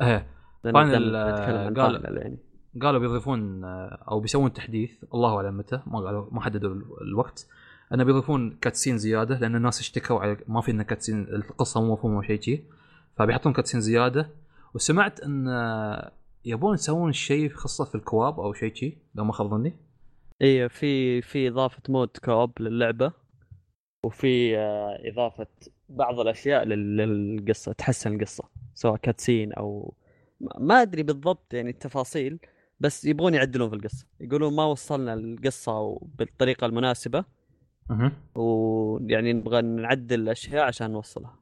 إيه لأن Final، آه، قال- يعني. قالوا بيضيفون آه، أو بيسوون تحديث الله أعلم متى ما قالوا ما حددوا ال- الوقت أنه بيضيفون cutscene زيادة لأن الناس اشتكوا على ما في لنا cutscene القصة مو مفهومة شيء جي فبيحطون cutscene زيادة. وسمعت أن آه، يبون يسوون شيء خاصة في ال co-op أو شيء جي لو ما خاب ظني. اي في في إضافة mode co-op للعبة. وفي آه، إضافة بعض الأشياء لل- للقصة تحسن القصة سواء كاتسين أو ما- أدري بالضبط يعني التفاصيل بس يبغون يعدلون في القصة. يقولون ما وصلنا القصة بالطريقة المناسبة. أها ويعني نبغى نعدل الأشياء عشان نوصلها.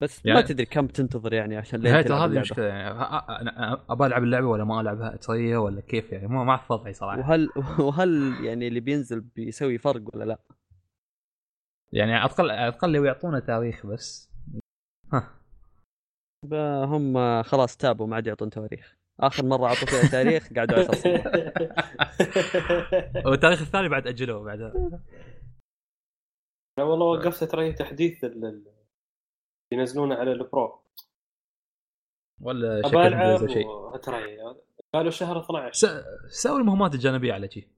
بس يعني- ما تدري كم تنتظر يعني عشان نهاية هذه. المشكلة يعني أنا ابى ألعب اللعبة ولا ما ألعبها؟ اطريه ولا كيف يعني؟ ما ما اعرف وضعي صراحة. وهل وهل يعني اللي بينزل بيسوي فرق ولا لا؟ يعني على الاقل على الاقل لو يعطونا تاريخ بس. ها. هم خلاص تابوا ما عاد يعطون تواريخ آخر مرة اعطوا فيها تاريخ قعدوا 10 سنين والتاريخ الثاني بعد اجلوه بعدها أنا والله وقفت ترى تحديث ال- ال- ينزلونه على البرو. ولا شكل شيء. قالوا شهر 12 س- سوي المهمات الجانبية على شيء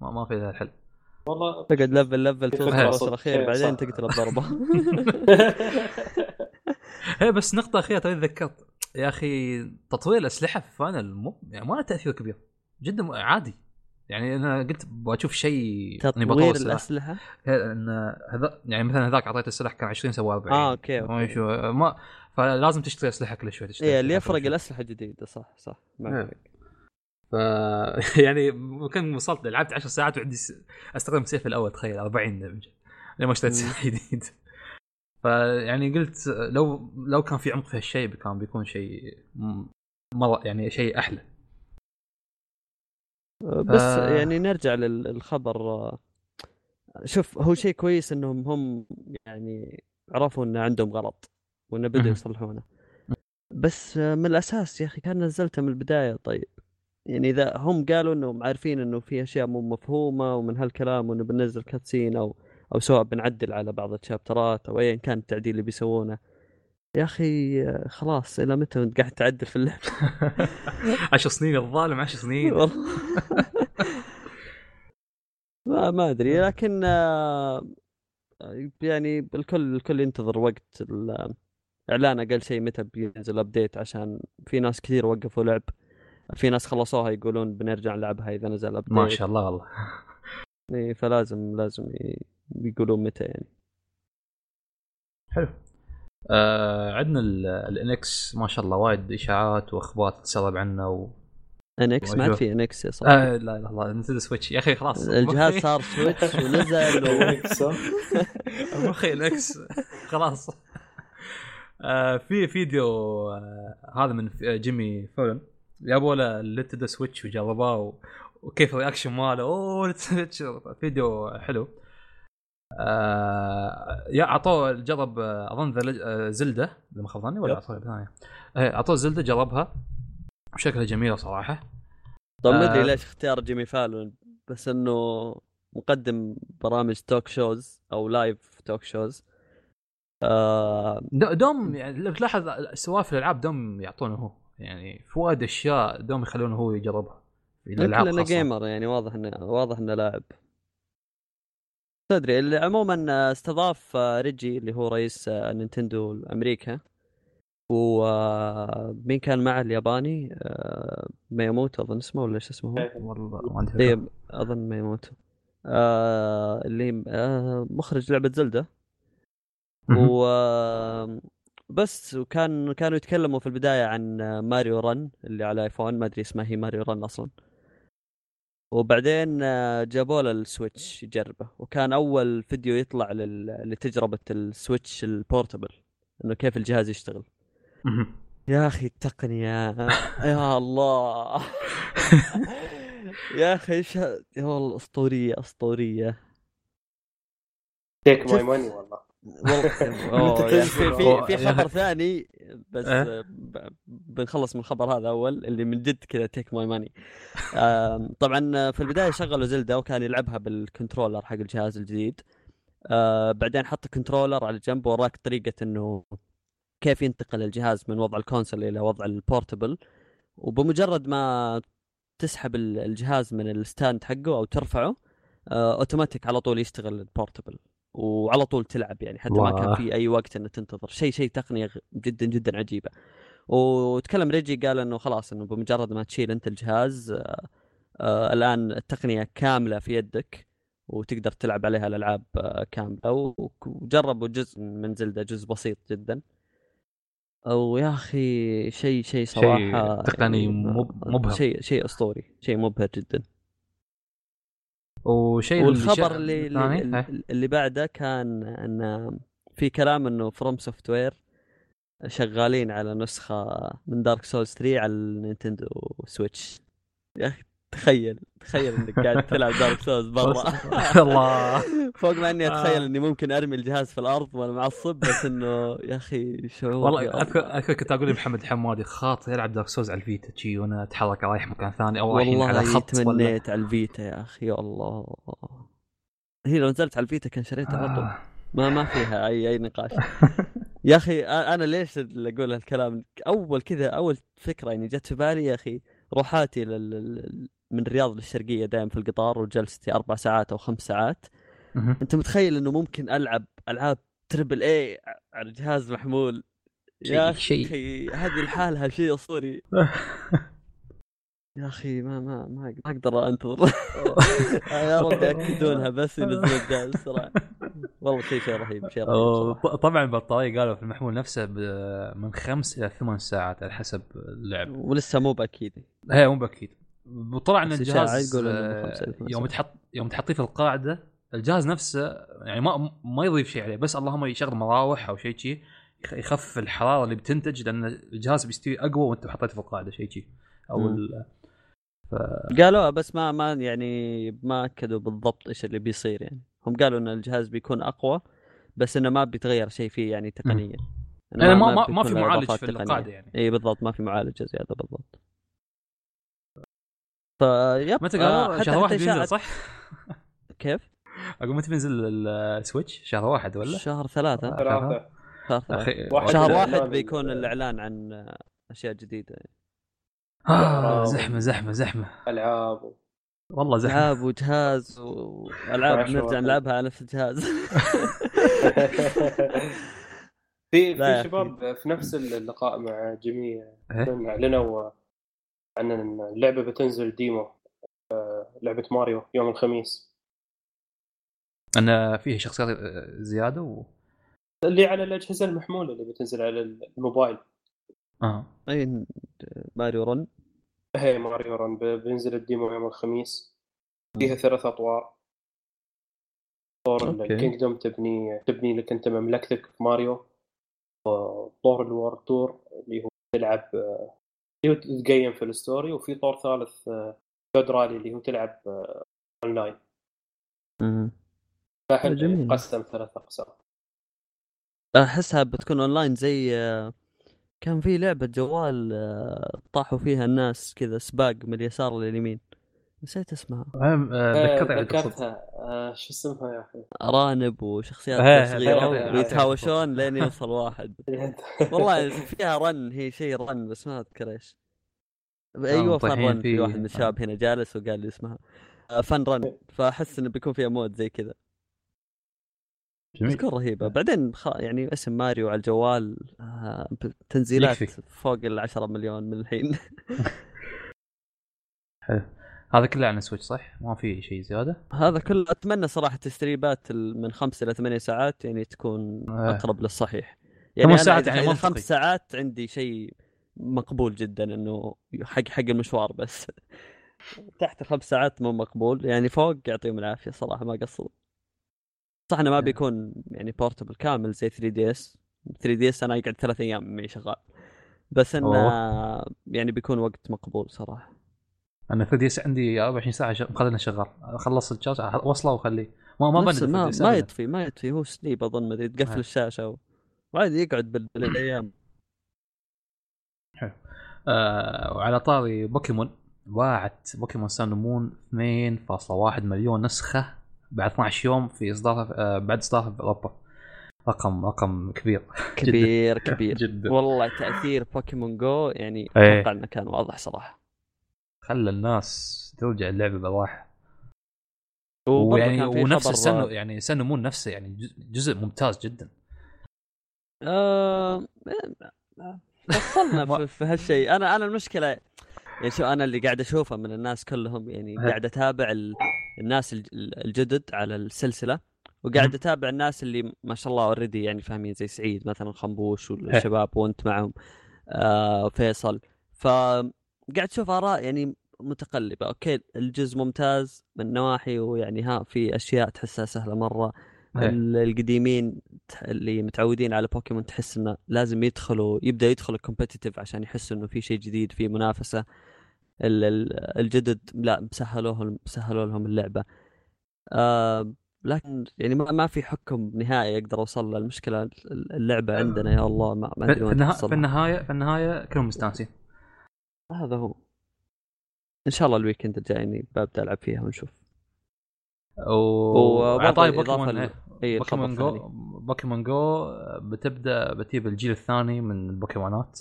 ما, ما في لها حل. والله تقعد لفل لفل توصل. الأخير إيه، بعدين. تقتل الضربة <laughs> هي بس نقطة أخيرة توني تذكرت يا أخي تطوير الأسلحة في Final مو يعني ما له تأثير كبير جدا عادي يعني أنا قلت بشوف شيء تطوير. الأسلحة هي- إن هذا يعني مثلا هذاك أعطيته السلاح كان 20 سوى 40 آه أوكي شو ما فلازم تشتري أسلحة كل شوي تشتري إيه اللي يفرق. الأسلحة جديدة صح صح ما إيه. يفرق. ف <laughs> يعني ممكن وصلت لعبت 10 ساعات وعندي س... أستخدم سيف الأول تخيل 40 دمج لما اشتريت. سلاح جديد فيعني قلت لو لو كان في عمق في هالشيء كان بيكون شيء مرة يعني شيء أحلى بس آه. يعني نرجع للخبر شوف هو شيء كويس إنهم هم يعني عرفوا إن عندهم غلط وانه بدوا. يصلحونه بس من الأساس يا أخي كان نزلته من البداية طيب يعني إذا هم قالوا إنهم عارفين إنه في أشياء مو مفهومة ومن هالكلام وإنه بننزل كاتسين أو أو سواء بنعدل على بعض الشابترات أو ايا كان التعديل اللي بيسوونه. يا أخي خلاص إلى متى وانت قاعد تعدل في اللعبة؟ <laughs> 10 سنين الظالم 10 سنين. <laughs> والله. <laughs> ما ما أدري لكن آه، يعني الكل الكل ينتظر وقت اعلان أقل شيء متى بينزل update عشان في ناس كثير وقفوا لعب. في ناس خلصوها يقولون بنرجع نلعبها إذا نزل update ما شاء الله والله. إيه، فلازم لازم يقولون متى يعني. حلو. آه عندنا ال NX ما شاء الله وايد إشاعات وأخبار تتسرب عنه و... NX ما عاد. في NX يا صاحبي. آه لا لا الله نزل سويتش يا أخي خلاص. <laughs> الجهاز صار سويتش <laughs> ونزل و... مخي ال NX خلاص. آه في فيديو آه هذا من جيمي فولن جابوا له الليتد سويتش وجربوه و- وكيف ال reaction ماله. أوه سويتش. فيديو حلو. آه يا أعطوه جرب آه، أظن ذا- آه، زيلدا إذا ما خاب ظني ولا. أعطوه ثانية. إيه، أعطوه زيلدا جربها. وشكلها جميلة صراحة. طب ما أدري آه. ليش اختيار جيمي فالون بس إنه مقدم برامج talk shows أو live talk shows آه دوم يعني لو تلاحظ سوالف الألعاب دوم يعطونه هو. يعني في وايد أشياء دوم يخلونه هو يجربها في الألعاب. gamer يعني واضح انه واضح إنه لاعب تدري عموما استضاف ريجي اللي هو رئيس نينتندو أمريكا ومين كان معه الياباني مياموتو أظن اسمه ولا إيش اسمه هو؟ والله ما. إيه أظن مياموتو آه اللي آه مخرج لعبة زلدة. و بس وكان كانوا يتكلموا في البداية عن ماريو رن اللي على ايفون ما أدري اسمها هي ماريو رن أصلا. وبعدين آه، جابوا له السويتش يجربه وكان أول فيديو يطلع لل... لتجربة السويتش ال portable إنه كيف الجهاز يشتغل. يا أخي التقنية يا الله. <laughs> يا أخي إيش ه- يا والله أسطورية أسطورية. take my. money والله. والله <laughs> يعني في في في خبر <laughs> ثاني بس أه؟ ب- بنخلص من الخبر هذا أول اللي من جد كذا take my money طبعا في البداية شغلوا زلدا وكان يلعبها بال controller حق الجهاز الجديد. آه، بعدين حط controller على جنب وراك طريقة إنه كيف ينتقل الجهاز من وضع ال console إلى وضع ال portable. وبمجرد ما تسحب ال- الجهاز من ال stand حقه أو ترفعه آه، أوتوماتيك على طول يشتغل ال portable. وعلى طول تلعب يعني حتى ما كان. في أي وقت انه تنتظر. شيء شيء تقنية جدا جدا عجيبة. وتكلم ريجي قال إنه خلاص إنه بمجرد ما تشيل أنت الجهاز آه آه الآن التقنية كاملة في يدك وتقدر تلعب عليها الألعاب آه كاملة. وجربوا جزء من زلدة جزء بسيط جدا. ويا أخي شيء شيء صراحة تقني يعني مب- مبهر. شيء شيء أسطوري شيء مبهر جدا. وشيء والخبر اللي الثاني؟ اللي, إيه. اللي بعده كان إن في كلام إنه فروم سوفت وير شغالين على نسخة من دارك سولز 3 على النينتندو سويتش يا أخي تخيل تخيل إنك قاعد تلعب دارك سولز <laughs> برا. الله. <laughs> فوق ما إني أتخيل آه. إني ممكن أرمي الجهاز في الأرض وأنا معصب بس إنه يا أخي شعور والله اذكر. اذكر كنت أقول لمحمد الحمادي خاطر يلعب دارك سولز على الفيتا شي وأنا أتحرك رايح مكان ثاني أو رايحين على والله خط تمنيت على الفيتا يا أخي يا الله. هي لو نزلت على الفيتا كان شريتها على طول. آه. ما ما فيها اي أي نقاش. <laughs> يا أخي أنا ليش أقول هالكلام؟ أول كذا أول فكرة يعني جت في بالي يا أخي روحاتي لل... من الرياض للشرقية دائما في القطار وجلستي أربع ساعات أو خمس ساعات. أنت متخيل إنه ممكن ألعب ألعاب تربل اي على جهاز محمول؟ يا أخي هذه لحالها شيء أسطوري. <laughs> يا أخي ما ما ما أقدر أنتظر. <laughs> يا رب ياكدونها بس ينزلون الجهاز الصراحه والله شيء شيء رهيب شيء رهيب طبعا البطاريه قالوا في المحمول نفسه من خمس إلى ثمان ساعات على حسب اللعب. ولسه مو بأكيد. هي مو بأكيد. وطلع إن الجهاز آه، يوم. تحط يوم تحطيه في القاعدة الجهاز نفسه يعني ما ما يضيف شيء عليه بس اللهم يشغل مراوح أو شيء شيء يخ- يخفف الحرارة اللي بتنتج لأن الجهاز بيستوي أقوى وأنت حطيته في القاعدة شيء شيء أو. ال... قالوا بس ما ما يعني ما أكدوا بالضبط إيش اللي بيصير يعني هم قالوا إن الجهاز بيكون أقوى بس إنه ما بيتغير شيء فيه يعني تقنيا يعني ما ما, ما في معالج في. القاعدة يعني إي بالضبط ما في معالج زيادة بالضبط فيب متى آه، قالوا حتى- شهر واحد بينزل صح؟ كيف؟ أقول متى بينزل السويتش؟ شهر واحد ولا؟ شهر ثلاثة آه. ثلاثة شهر ثلاثة شهر الإعلان واحد بيكون ال- الإعلان عن أشياء جديدة آه زحمة زحمة زحمة ألعاب والله زحمة ألعاب وجهاز وألعاب نرجع. نلعبها على نفس الجهاز <laughs> في في. شباب في نفس اللقاء مع إيه؟ اعلنوا عن اللعبة بتنزل demo آه، لعبة ماريو يوم الخميس. أن فيه شخصيات آه، زيادة و... اللي على الأجهزة المحمولة اللي بتنزل على الموبايل. آه. أي ماريو رن؟ هي ماريو رن. بينزل ال demo يوم الخميس. فيها ثلاث أطوار. طور. ال kingdom تبني تبني لك أنت مملكتك في ماريو وطور ال world tour اللي هو تلعب تتقيم في ال story وفي طور ثالث آه، toad rally اللي هو تلعب آه، أونلاين. فحلو جميل. قسم ثلاث أقسام. أحسها بتكون أونلاين زي آه، كان في لعبة جوال طاحوا فيها الناس كذا سباق من اليسار لليمين. نسيت اسمها. المهم آه، آه،. ذكرتها آه، شو اسمها يا أخي؟ أرانب وشخصيات صغيره ويتهاوشون لين يوصل واحد. <laughs> والله فيها run هي شيء run بس ما أذكر إيش. أيوه Fun Run في. واحد من الشباب هنا جالس وقال لي اسمها. Fun Run فأحس انه بيكون فيها mode زي كذا. جميل. بتكون رهيبة. بعدين خ... يعني اسم ماريو على الجوال آه، تنزيلات يكفي. فوق ال 10 مليون من الحين. <laughs> حلو. هذا كله عن السويتش صح؟ ما في شيء زيادة؟ هذا كله أتمنى صراحة تستريبات ال- من خمس إلى ثمانية ساعات يعني تكون آه. أقرب للصحيح ثمان يعني أنا ساعات يعني منطقي. خمس ساعات عندي شيء مقبول جدا إنه حق حق المشوار بس <laughs> تحت الخمس ساعات مو مقبول يعني فوق يعطيهم العافية صراحة ما قصروا صح إنه ما بيكون يعني portable كامل زي 3 دي اس 3 دي اس أنا يقعد ثلاث أيام معي شغال بس إنه يعني بيكون وقت مقبول صراحة أنا 3DS عندي 24 ساعة مخلينه شغال. خلص الشاشة وصله وخليه. ما ما ما, 3DS ما. يطفي ما يطفي هو sleep أظن ما أدري تقفل آه. الشاشة و... وعادي يقعد بال- بالأيام. آه وعلى طاري بوكيمون باعت بوكيمون سان مون 2.1 مليون نسخة بعد 12 يوم في إصدارها آه بعد إصدارها في أوروبا. رقم رقم كبير. <laughs> كبير كبير. <laughs> جدا. والله تأثير بوكيمون جو يعني إيه. أتوقع إنه كان واضح صراحة. خلى الناس ترجع اللعبة وبرضه ويعني ونفس خبر- السن يعني سن مون نفسه يعني جزء- ممتاز جدا. آه... فصلنا <laughs> في, في هالشيء. أنا أنا المشكلة يعني شو أنا اللي قاعد أشوفه من الناس كلهم يعني. قاعد أتابع ال... الناس الج- الجدد على السلسلة وقاعد. أتابع الناس اللي ما شاء الله already يعني فاهمين زي سعيد مثلا خنبوش والشباب وأنت معهم آه فيصل. فقاعد أشوف آراء يعني متقلبة. okay الجزء ممتاز من نواحي ويعني ها في أشياء تحسها سهلة مرة. إيه. ال- القديمين اللي متعودين على بوكيمون تحس إنه لازم يدخلوا يبدأ يدخلوا competitive عشان يحسوا إنه في شيء جديد في منافسة. ال- ال- الجدد لا سهلوا لهم سهلوا لهم اللعبة. آه لكن يعني ما, في حكم نهائي أقدر أوصل له. المشكلة ال- اللعبة عندنا يا الله ما, أدري وين في النهاية في النهاية كلهم مستانسين. هذا هو. إن شاء الله ال weekend الجاي إني ببدأ ألعب فيها ونشوف. وعلى طاري بوكيمون بوكيمون جو. بوكيمون جو بتبدأ بتجيب الجيل الثاني من البوكيمونات.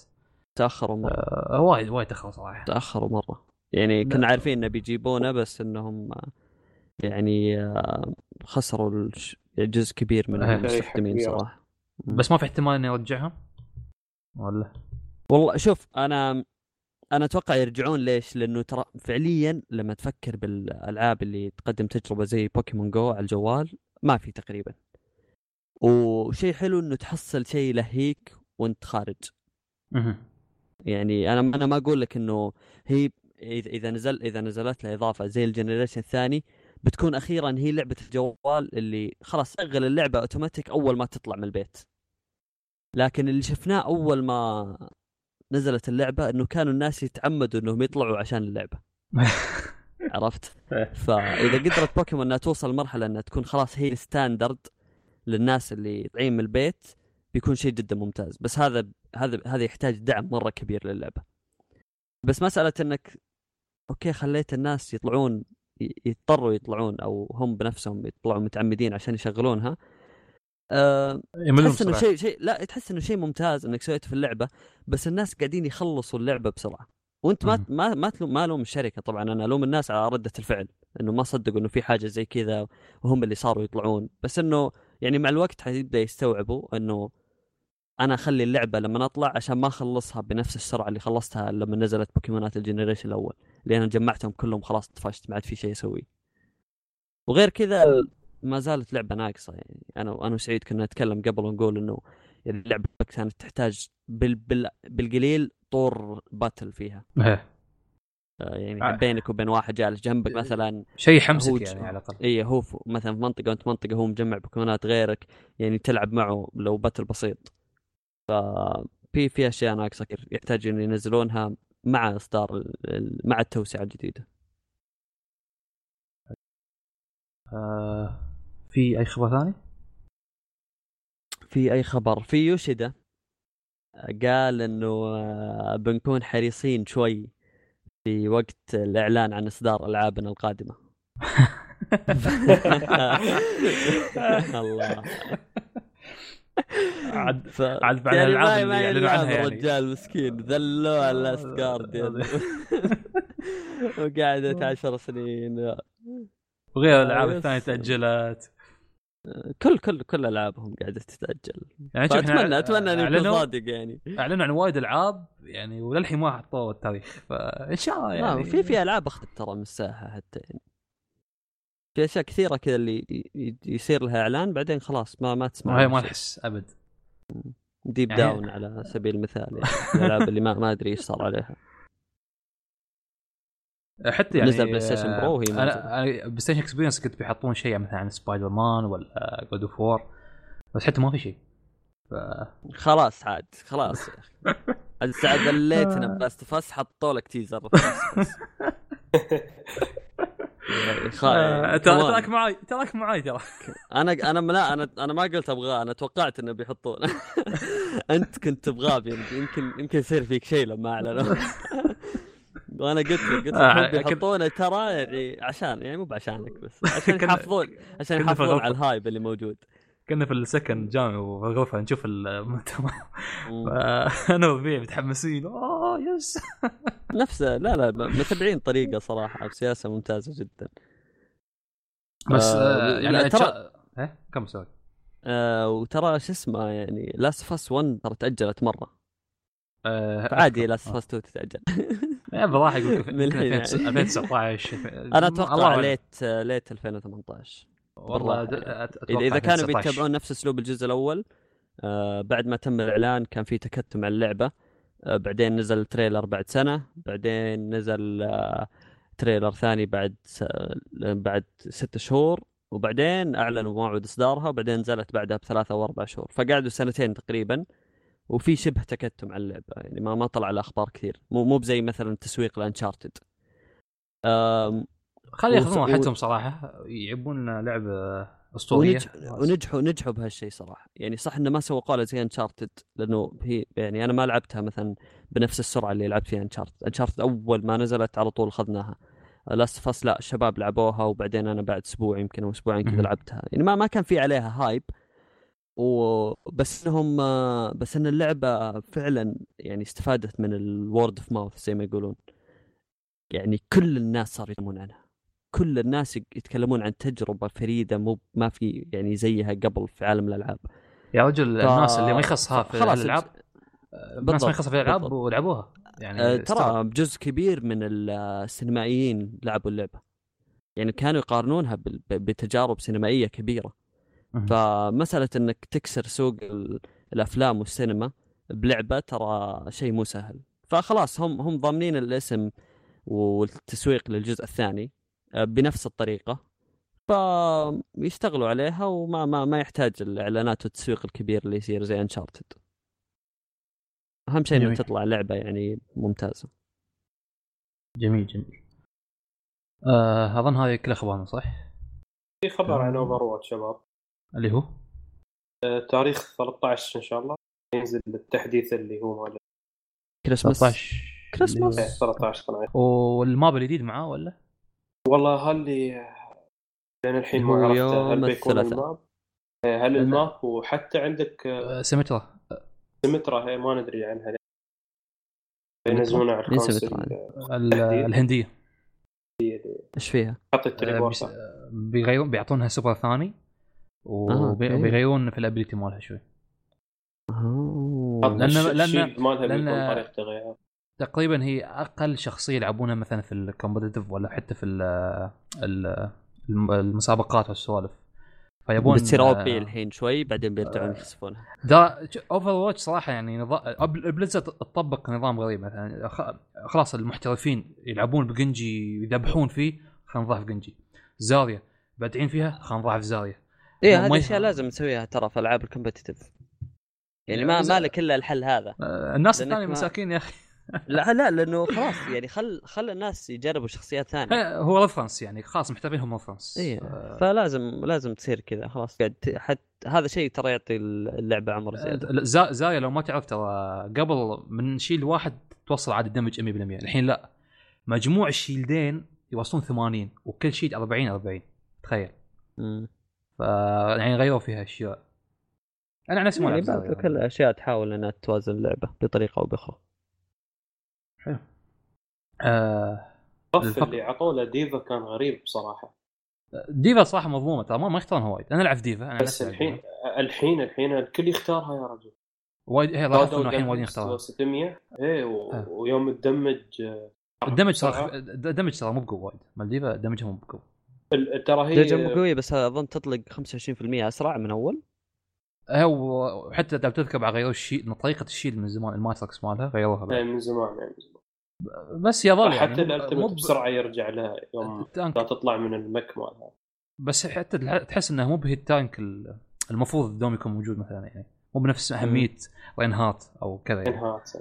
تاخروا مرة. آه وايد وايد تأخر صراحة. تاخروا مرة. يعني كنا عارفين إنه بيجيبونه بس إنهم آه، يعني آه، خسروا جزء كبير من. المستخدمين. صراحة. بس ما في احتمال إني أرجعها؟ ولا؟ والله شوف أنا أنا أتوقع يرجعون ليش؟ لأنه ترى فعليا لما تفكر بالألعاب اللي تقدم تجربة زي بوكيمون جو على الجوال ما في تقريبا. وشيء حلو إنه تحصل شيء يلهيك وأنت خارج. يعني أنا أنا ما أقول لك إنه هي اذا إذا نزل إذا نزلت له إضافة زي ال generation الثاني بتكون أخيرا هي لعبة الجوال اللي خلاص شغل اللعبة أوتوماتيك أول ما تطلع من البيت. لكن اللي شفناه أول ما نزلت اللعبة إنه كانوا الناس يتعمدوا إنهم يطلعوا عشان اللعبة. <laughs> عرفت؟ إيه. فإذا قدرت بوكيمون إنها توصل لمرحله إنها تكون خلاص هي ال standard للناس اللي طالعين من البيت بيكون شيء جدا ممتاز بس هذا هذا هذا يحتاج دعم مرة كبير للعبة بس مساله إنك أوكي خليت الناس يطلعون يضطروا يطلعون أو هم بنفسهم يطلعوا متعمدين عشان يشغلونها أه يملون تحس إنه. شيء شيء لا تحس إنه شيء ممتاز إنك سويته في اللعبة بس الناس قاعدين يخلصوا اللعبة بسرعة وأنت ما. ما ما تلوم ما الوم الشركة طبعا أنا ألوم الناس على ردة الفعل إنه ما صدقوا إنه في حاجة زي كذا وهم اللي صاروا يطلعون بس إنه يعني مع الوقت حيبدأ يستوعبوا إنه أنا أخلي اللعبة لما أطلع عشان ما أخلصها بنفس السرعة اللي خلصتها لما نزلت بوكيمونات ال generation الأول لأن جمعتهم كلهم خلاص طفشت ما عاد في شيء أسويه وغير كذا ما زالت لعبة ناقصة يعني. أنا أنا وسعيد كنا نتكلم قبل ونقول إنه اللعبة كانت تحتاج بال بال بالقليل طور battle فيها. إيه. آه، يعني آه. بينك وبين واحد جالس جنبك مثلا شيء ج- يعني على الأقل. اي هو في- مثلا في منطقة وأنت منطقة هو مجمع بوكيمونات غيرك يعني تلعب معه لو باتل بسيط. ففي في أشياء ناقصة يحتاج ان ينزلونها مع إصدار مع التوسعة الجديدة. آه. في أي خبر ثاني؟ في أي خبر؟ في يوشيدا قال إنه آه، بنكون حريصين شوي في وقت الإعلان عن إصدار ألعابنا القادمة. <laughs> الله. عاد ف... عاد بعد يعني الألعاب ما اللي يعلنوا عنها يعني. الرجال مسكين. ذلوه اللاست جارديان <laughs> وقعدت عشر سنين. وغير الألعاب. الثانية تأجلت. كل كل كل ألعابهم قاعدة تتأجل. يعني فاتمنى أتمنى أني أكون صادق يعني. أعلنوا عن وايد ألعاب يعني وللحين ما حطوا التاريخ فإن شاء الله يعني في في ألعاب أخذت ترى من الساحة حتى يعني. في أشياء كثيرة كذا اللي يصير لها إعلان بعدين خلاص ما ما تسمع ما شيء. تحس أبد. Deep يعني- Down على سبيل المثال يعني <laughs> الألعاب اللي ما ما أدري إيش صار عليها. حتى يعني نزل PlayStation Pro وهي ما أنا أنا PlayStation Experience كنت بيحطون شيء مثلا عن سبايدر مان ولا God of War بس حتى ما في شيء. ف خلاص عاد خلاص يا أخي. <laughs> سعد ذليتنا ب Last of Us حطوا لك teaser <laughs> آه، ترى- تراك معاي تراك معاي ترى. أنا أنا لا أنا أنا ما قلت أبغاه أنا توقعت إنه بيحطونه <laughs> أنت كنت تبغاه يمكن يمكن يصير فيك شيء لما أعلنوا. وأنا قلت لك قلت آه، لك كنت- بيحطونه ترى يعني عشان يعني مو بعشانك بس <laughs> عشان يحافظون عشان يحافظون. على ال hype اللي موجود. كنا في السكن جامع وفي نشوف المؤتمر. مم. <laughs> فانا وربيع متحمسين. oh yes. <laughs> نفس لا لا متبعين طريقة صراحة بسياسه ممتازة جدا. بس آه، آه، يعني ترى- إيه؟ كم سؤال آه وترى شو اسمه يعني Last of Us 1 ترى تأجلت مرة. آه، فعادي أذكر. Last آه. of Us 2 تتأجل <laughs> يقول <laughs> من الحين يعني. 2019 <laughs> أنا أتوقع. late late 2018 والله أتوقع اذا كانوا 2019. بيتبعون نفس أسلوب الجزء الأول آه بعد ما تم الإعلان كان في تكتم على اللعبة آه بعدين نزل تريلر بعد سنة بعدين نزل آه تريلر ثاني بعد س... بعد ست شهور وبعدين أعلنوا موعد إصدارها وبعدين نزلت بعدها بثلاثة أو أربع شهور فقعدوا سنتين تقريبا وفي شبه تكتم على اللعبة يعني ما ما طلع الاخبار كثير. مو مو بزي مثلا تسويق لانشارتد خلي ياخذون راحتهم صراحة يعبون لعبة أسطورية. ونجح ونجحوا نجحوا بهالشيء صراحة. يعني صح إنه ما سوقوا لها زي Uncharted لأنه هي يعني أنا ما لعبتها مثلا بنفس السرعة اللي لعبت فيها Uncharted Uncharted أول ما نزلت على طول اخذناها Last of Us لا الشباب لعبوها وبعدين أنا بعد أسبوع يمكن أو أسبوعين كذا. لعبتها. يعني ما ما كان في عليها hype وبس إنهم بس إن اللعبة فعلا يعني استفادت من ال word of mouth زي ما يقولون يعني كل الناس صاروا يتكلمون عنها كل الناس يتكلمون عن تجربة فريدة مو ما في يعني زيها قبل في عالم الألعاب يا رجل ف- الناس اللي ما يخصها في خلاص الألعاب الناس ما يخصها في الألعاب. ولعبوها يعني آه، استغرب. ترى جزء كبير من السينمائيين لعبوا اللعبة يعني كانوا يقارنونها بتجارب سينمائية كبيرة. فمسألة إنك تكسر سوق ال- الأفلام والسينما بلعبة ترى شيء مو سهل. فخلاص هم هم ضامنين الاسم والتسويق للجزء الثاني آه، بنفس الطريقة. فيشتغلوا عليها وما ما ما يحتاج الإعلانات والتسويق الكبير اللي يصير زي Uncharted أهم شيء إنه. تطلع لعبة يعني ممتازة. جميل جميل. آه أظن هذه كل أخبارنا صح؟ في خبر عن Overwatch شباب اللي هو آه، تاريخ 13 إن شاء الله ينزل التحديث اللي هو مال كريسماس 13 كريسماس. إيه، 13 قناه وال map الجديد معاه ولا؟ والله هل لي لين الحين ما عرفت هل بيكون. ال map إيه، هل ال map وحتى عندك آه، آه، Symmetra Symmetra هي ما ندري عنها ينزلونها على؟ آه،. الهندية إيش فيها؟ حط آه، ال teleport بيس- آه، بيغيرون بيعطونها سوبر ثاني آه،. وبيغيرون في ال ability مالها شوي. آه. حط لأن- مالها تقريبا هي أقل شخصية يلعبونها مثلا في ال competitive ولا حتى في ال ال الم- المسابقات والسوالف. فيبون بتصير آه، أو بي الحين شوي بعدين بيرجعون يخسفونها. دا Overwatch صراحة يعني نظام Blizzard تطبق نظام غريب مثلا. خ- خلاص المحترفين يلعبون ب Genji يذبحون فيه خلينا نضاف Genji. Zarya بادعين فيها خلينا نضاف Zarya إيه هذه أشياء لازم نسويها ترى في العاب ال competitive يعني ما ما لك إلا الحل هذا. آه، الناس الثانية مساكين يا أخي. لا <laughs> لا لأنه خلاص يعني خل خل الناس يجربوا شخصيات ثانية. هو reference يعني خلاص محترفين هم reference إيه فلازم لازم تصير كذا خلاص. قاعد ت- حت هذا شيء ترى يعطي اللعبة عمر زيادة. زا- Zarya لو ما تعرف ترى قبل من shield واحد توصل عادي damage 100% الحين لا. مجموع ال shield ين يوصلون 80 وكل shield 40 40 تخيل. مم. ف يعني غيروا فيها أشياء أنا عن نفسي ما يعني. كل الاشياء تحاول إنها توازن اللعبة بطريقة أو بأخرى حلو آه الفق- اللي عطوه له D.Va كان غريب بصراحة D.Va صراحة مضمومه ترى ما ما يختارونها وايد أنا ألعب D.Va أنا بس الحين. الحين الحين الكل يختارها يا رجل وايد هي لاحظت إنه الحين وايد يختارونها 600 إيه و... آه. ويوم تدمج آه، ال damage بسرعة. ترى ال damage ترى مو بقوة وايد مال D.Va damage ها مو بقوة ترى هي درجه قويه بس أظن تطلق 25% أسرع من أول. هو وحتى لو تذكر بعد غيروا ال shield طريقة ال shield من زمان ال matrix مالها غيروها بعد. إيه، من زمان يعني من زمان. بس يظل يعني. حتى مو- مو ال ultimate ب- بسرعة يرجع لها يوم ال tank لا تطلع من ال mech مالها. بس حتى تح- تحس إنه مو بهي ال tank ال- المفروض دوم يكون موجود مثلا يعني. مو بنفس أهمية Reinhardt أو كذا يعني. Reinhardt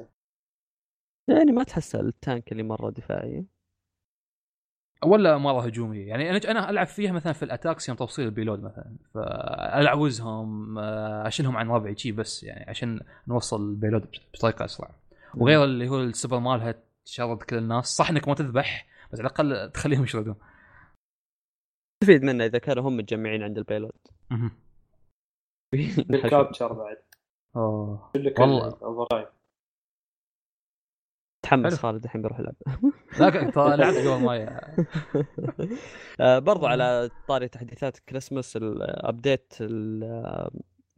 يعني ما تحس ال tank اللي مرة دفاعي ولا مرة هجومية. يعني أنا أنا ألعب فيها مثلا في ال attacks يوم توصيل ال payload مثلا. فألعوزهم آه، أشيلهم عن ربعي شي بس يعني عشان نوصل ال payload بطريقة أسرع. وغير اللي هو السوبر مالها تشرد كل الناس. صح إنك ما تذبح بس على الأقل تخليهم يشردون. تستفيد منه إذا كانوا هم متجمعين عند ال payload. مهم. <laughs> ال capture بعد. أوه. والله. كله over تحمس حلو. خالد الحين بيروح يلعب لا ترى لعبت قبل ما <laughs> آه، برضو على طاري تحديثات Christmas ال update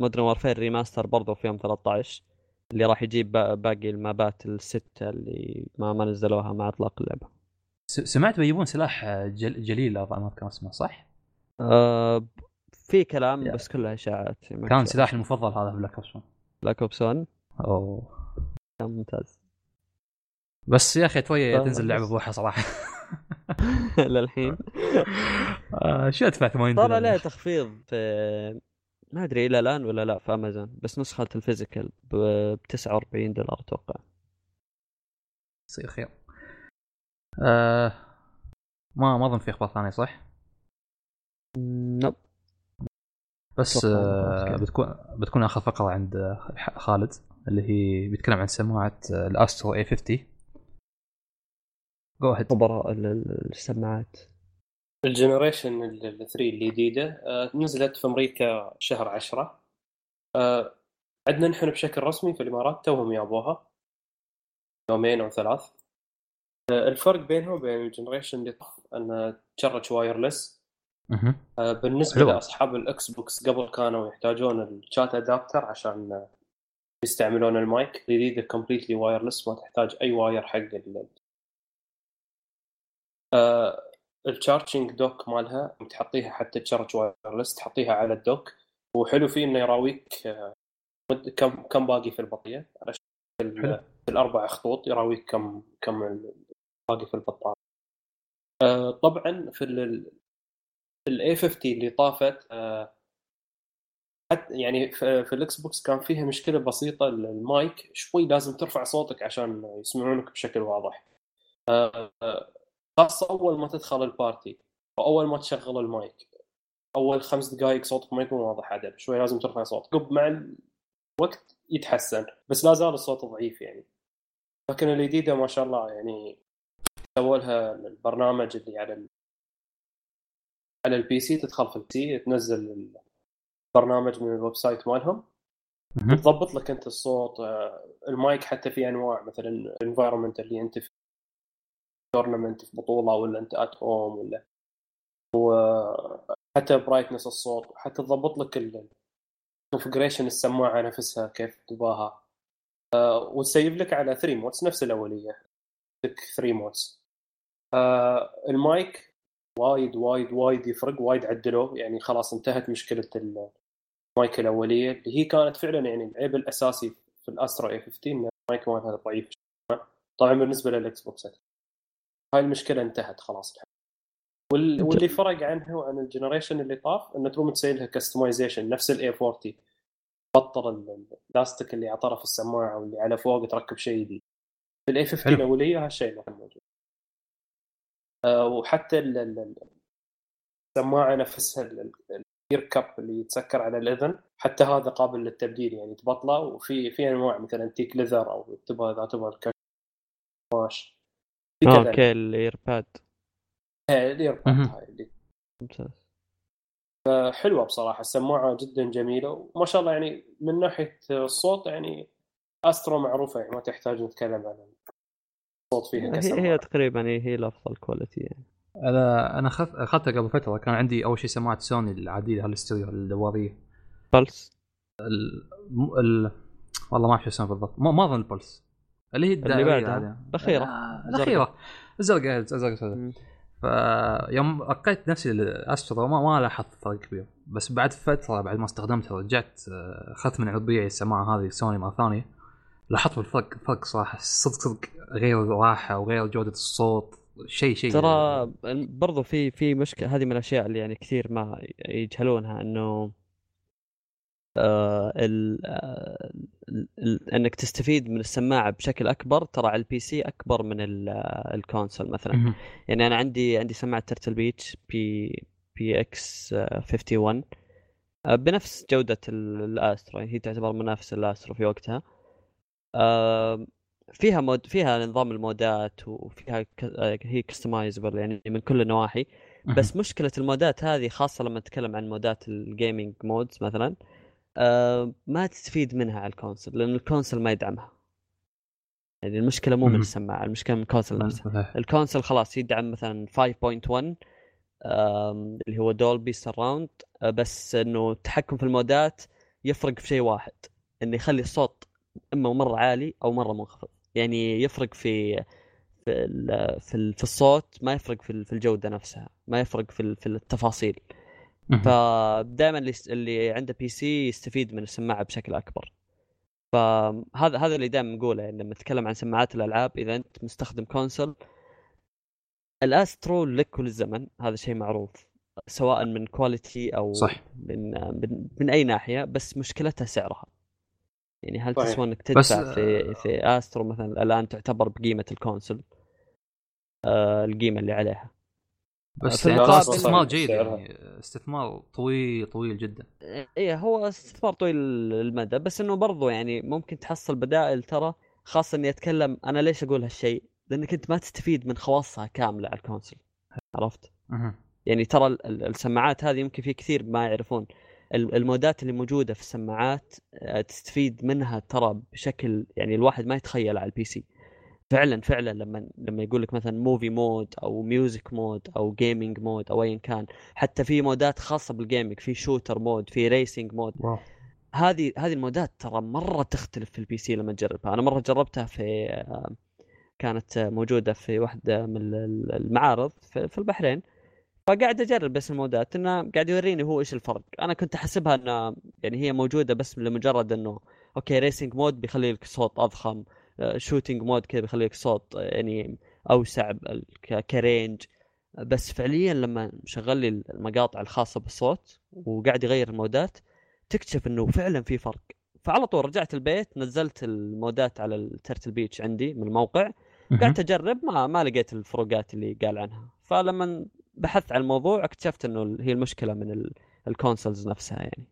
Modern Warfare Remastered برضو في يوم 13 اللي راح يجيب با- باقي ال map ات الستة اللي ما ما نزلوها مع إطلاق اللعبة. سمعت بيجيبون سلاح جل... جليل أظن ما أذكر اسمه صح؟ آه، في كلام يا. بس كلها إشاعات كان سلاحي المفضل هذا في بلاك اوبس بلاك اوبس 1 أوه. كان ممتاز. بس يا أخي توي تنزل اللعبه بس. بروحها صراحة. <laughs> للحين. آه، شو ادفع 80 صار دولار؟ عليها تخفيض في ما أدري إلى الآن ولا لا في امازون بس نسخة ال physical ب 49 دولار أتوقع. يصير خير. آه ما ما أظن في أخبار ثانية صح؟ nope بس آه. بتكون بتكون آخر فقرة عند آه، خالد اللي هي بيتكلم عن سماعة آه، ال Astro A50 go ahead خبراء ال- ال- السماعات. ال generation ال 3 الجديده آه، نزلت في أمريكا شهر 10 آه، عندنا نحن بشكل رسمي في الإمارات توهم يابوها. يومين أو ثلاث. آه، الفرق بينها وبين ال generation اللي طاف انها تشرج wireless. مهم. آه، بالنسبة حلوة. لأصحاب ال Xbox قبل كانوا يحتاجون ال chat adapter عشان يستعملون المايك. الجديده completely wireless ما تحتاج أي wire حق آه، ال charging dock مالها تحطيها حتى charge wireless تحطيها على ال dock وحلو فيه إنه يراويك آه، كم كم باقي في البطاريه على شكل الأربع خطوط يراويك كم كم باقي في البطارية. آه، طبعا في ال ال A50 اللي طافت آه، حتى يعني في, في ال Xbox كان فيها مشكلة بسيطة المايك شوي لازم ترفع صوتك عشان يسمعونك بشكل واضح. آه، خاصه أول ما تدخل ال party واول ما تشغل المايك أول خمس دقائق صوتك ما يكون واضح عدل شوي لازم ترفع صوتك قب مع الوقت يتحسن بس لا زال الصوت ضعيف يعني. لكن الجديده ما شاء الله يعني سووا لها البرنامج اللي على ال... على ال PC تدخل في ال PC تنزل البرنامج من ال website مالهم. تضبط لك أنت الصوت آه، المايك حتى في أنواع مثلا ال environment اللي أنت في tournament في بطولة ولا أنت at home ولا وحتى brightness الصوت حتى تضبط لك ال configuration السماعة نفسها كيف تباها. آه، وتسيب لك على 3 modes نفس الأولية. لك 3 modes آه، المايك وايد وايد وايد يفرق وايد عدلوه. يعني خلاص انتهت مشكلة المايك الأولية. اللي هي كانت فعلا يعني العيب الأساسي في الـ Astro A50 إن المايك مالها ضعيف طبعا بالنسبة لل Xbox. هاي المشكلة انتهت خلاص وال... واللي فرق عنها وعن ال generation اللي طاف انه تروم تسوي لها customization نفس ال A40 بطل ال- اللاستيك اللي على طرف السماعة واللي على فوق تركب شيء جديد. في ال A50 حلو. الاوليه هالشيء ما كان موجود. آه، وحتى ال- ال- ال- السماعة نفسها ال- ال- ال ear cup اللي يتسكر على الإذن حتى هذا قابل للتبديل يعني تبطله. وفي في أنواع مثلا تيك leather أو تبغى إذا تبغى ال cushion okay ال ear pad. ال ear pad مهم. هاي اللي ممتاز. حلوة بصراحة السماعة جدا جميلة وما شاء الله يعني من ناحية الصوت يعني Astro معروفة يعني ما تحتاج نتكلم عن الصوت فيها هي, هي تقريبا هي الافضل quality يعني. أنا أنا أخذتها قبل فترة كان عندي أول شيء سماعة سوني العادية هالاستوديو الدوارية. plus؟ ال... ال... والله ما أعرف شو اسمها بالضبط ما ما أظن ال plus. اللي هي اللي بعدها هذه. الأخيرة. آه، الأخيرة الزرقاء الزرقاء سوداء. فيوم لقيت نفسي ال Astro ما, ما لاحظت فرق كبير بس بعد فترة بعد ما استخدمتها رجعت آه، اخذت من ربيعي السماعة هذه سوني مرة ثانية لاحظت بالفرق فرق صراحة صدق صدق غير راحة وغير جودة الصوت شيء شيء ترى برضو في في مشكلة هذه من الأشياء اللي يعني كثير ما يجهلونها إنه آه ال آه ال- ال- إنك تستفيد من السماعة بشكل أكبر. ترى على ال PC أكبر من ال- آه، ال console مثلا. يعني أنا عندي عندي سماعة Turtle Beach PX51 آه، بنفس جودة ال- ال Astro يعني هي تعتبر منافس ال Astro في وقتها. آه، فيها mode فيها نظام المودات وفيها هي customizable يعني من كل النواحي. بس مشكلة المودات هذه خاصة لما نتكلم عن مودات ال gaming modes مثلا ما تستفيد منها على ال console لأن ال console ما يدعمها يعني المشكلة مو من. السماعة المشكلة من ال console نفسه. ال console خلاص يدعم مثلا 5.1 آم، اللي هو Dolby Surround بس إنه التحكم في المودات يفرق في شيء واحد إنه يخلي الصوت إما مرة عالي أو مرة منخفض يعني يفرق في في في, ال- في الصوت ما يفرق في ال- في الجودة نفسها ما يفرق في ال- في التفاصيل. فدائما اللي اللي عنده PC يستفيد من السماعة بشكل أكبر. فهذا هذا اللي دائما نقوله يعني لما نتكلم عن سماعات الألعاب إذا أنت مستخدم console ال Astro لك وللزمن هذا شيء معروف سواء من quality أو صح. من من, من أي ناحية بس مشكلتها سعرها. يعني هل صحيح. تسوى إنك بس- تدفع في في Astro مثلا؟ الآن تعتبر بقيمة ال console آه القيمة اللي عليها. بس يعني استثمار جيد. يعني استثمار طويل طويل جدا إيه هو استثمار طويل المدى بس إنه برضو يعني ممكن تحصل بدائل ترى خاصة إني أتكلم أنا ليش أقول هالشيء؟ لأنك أنت ما تستفيد من خواصها كاملة على الكونسل عرفت؟ يعني ترى ال- ال- السماعات هذه يمكن في كثير ما يعرفون ال- المودات اللي موجودة في السماعات آه، تستفيد منها ترى بشكل يعني الواحد ما يتخيل على ال PC فعلا فعلا لما لما يقول لك مثلا movie mode أو music mode أو gaming mode أو ايا كان حتى في مودات خاصة بال gaming في shooter mode في racing mode wow. هذه هذه المودات ترى مرة تختلف في ال PC لما تجربها. أنا مرة جربتها في كانت موجودة في واحدة من ال- ال- المعارض في في البحرين. فقاعد أجرب بس المودات إنه قاعد يوريني هو إيش الفرق. أنا كنت أحسبها إنه يعني هي موجودة بس لمجرد إنه okay racing mode بيخلي لك صوت أضخم. shooting mode كذا بيخلي لك صوت يعني أوسع ك range. بس فعليا لما شغل لي المقاطع الخاصة بالصوت وقاعد يغير المودات تكتشف إنه فعلا في فرق. فعلى طول رجعت البيت نزلت المودات على ال Turtle Beach عندي من الموقع. قعدت أجرب ما ما لقيت الفروقات اللي قال عنها. فلما بحثت عن الموضوع اكتشفت إنه هي المشكلة من ال- ال consoles نفسها يعني.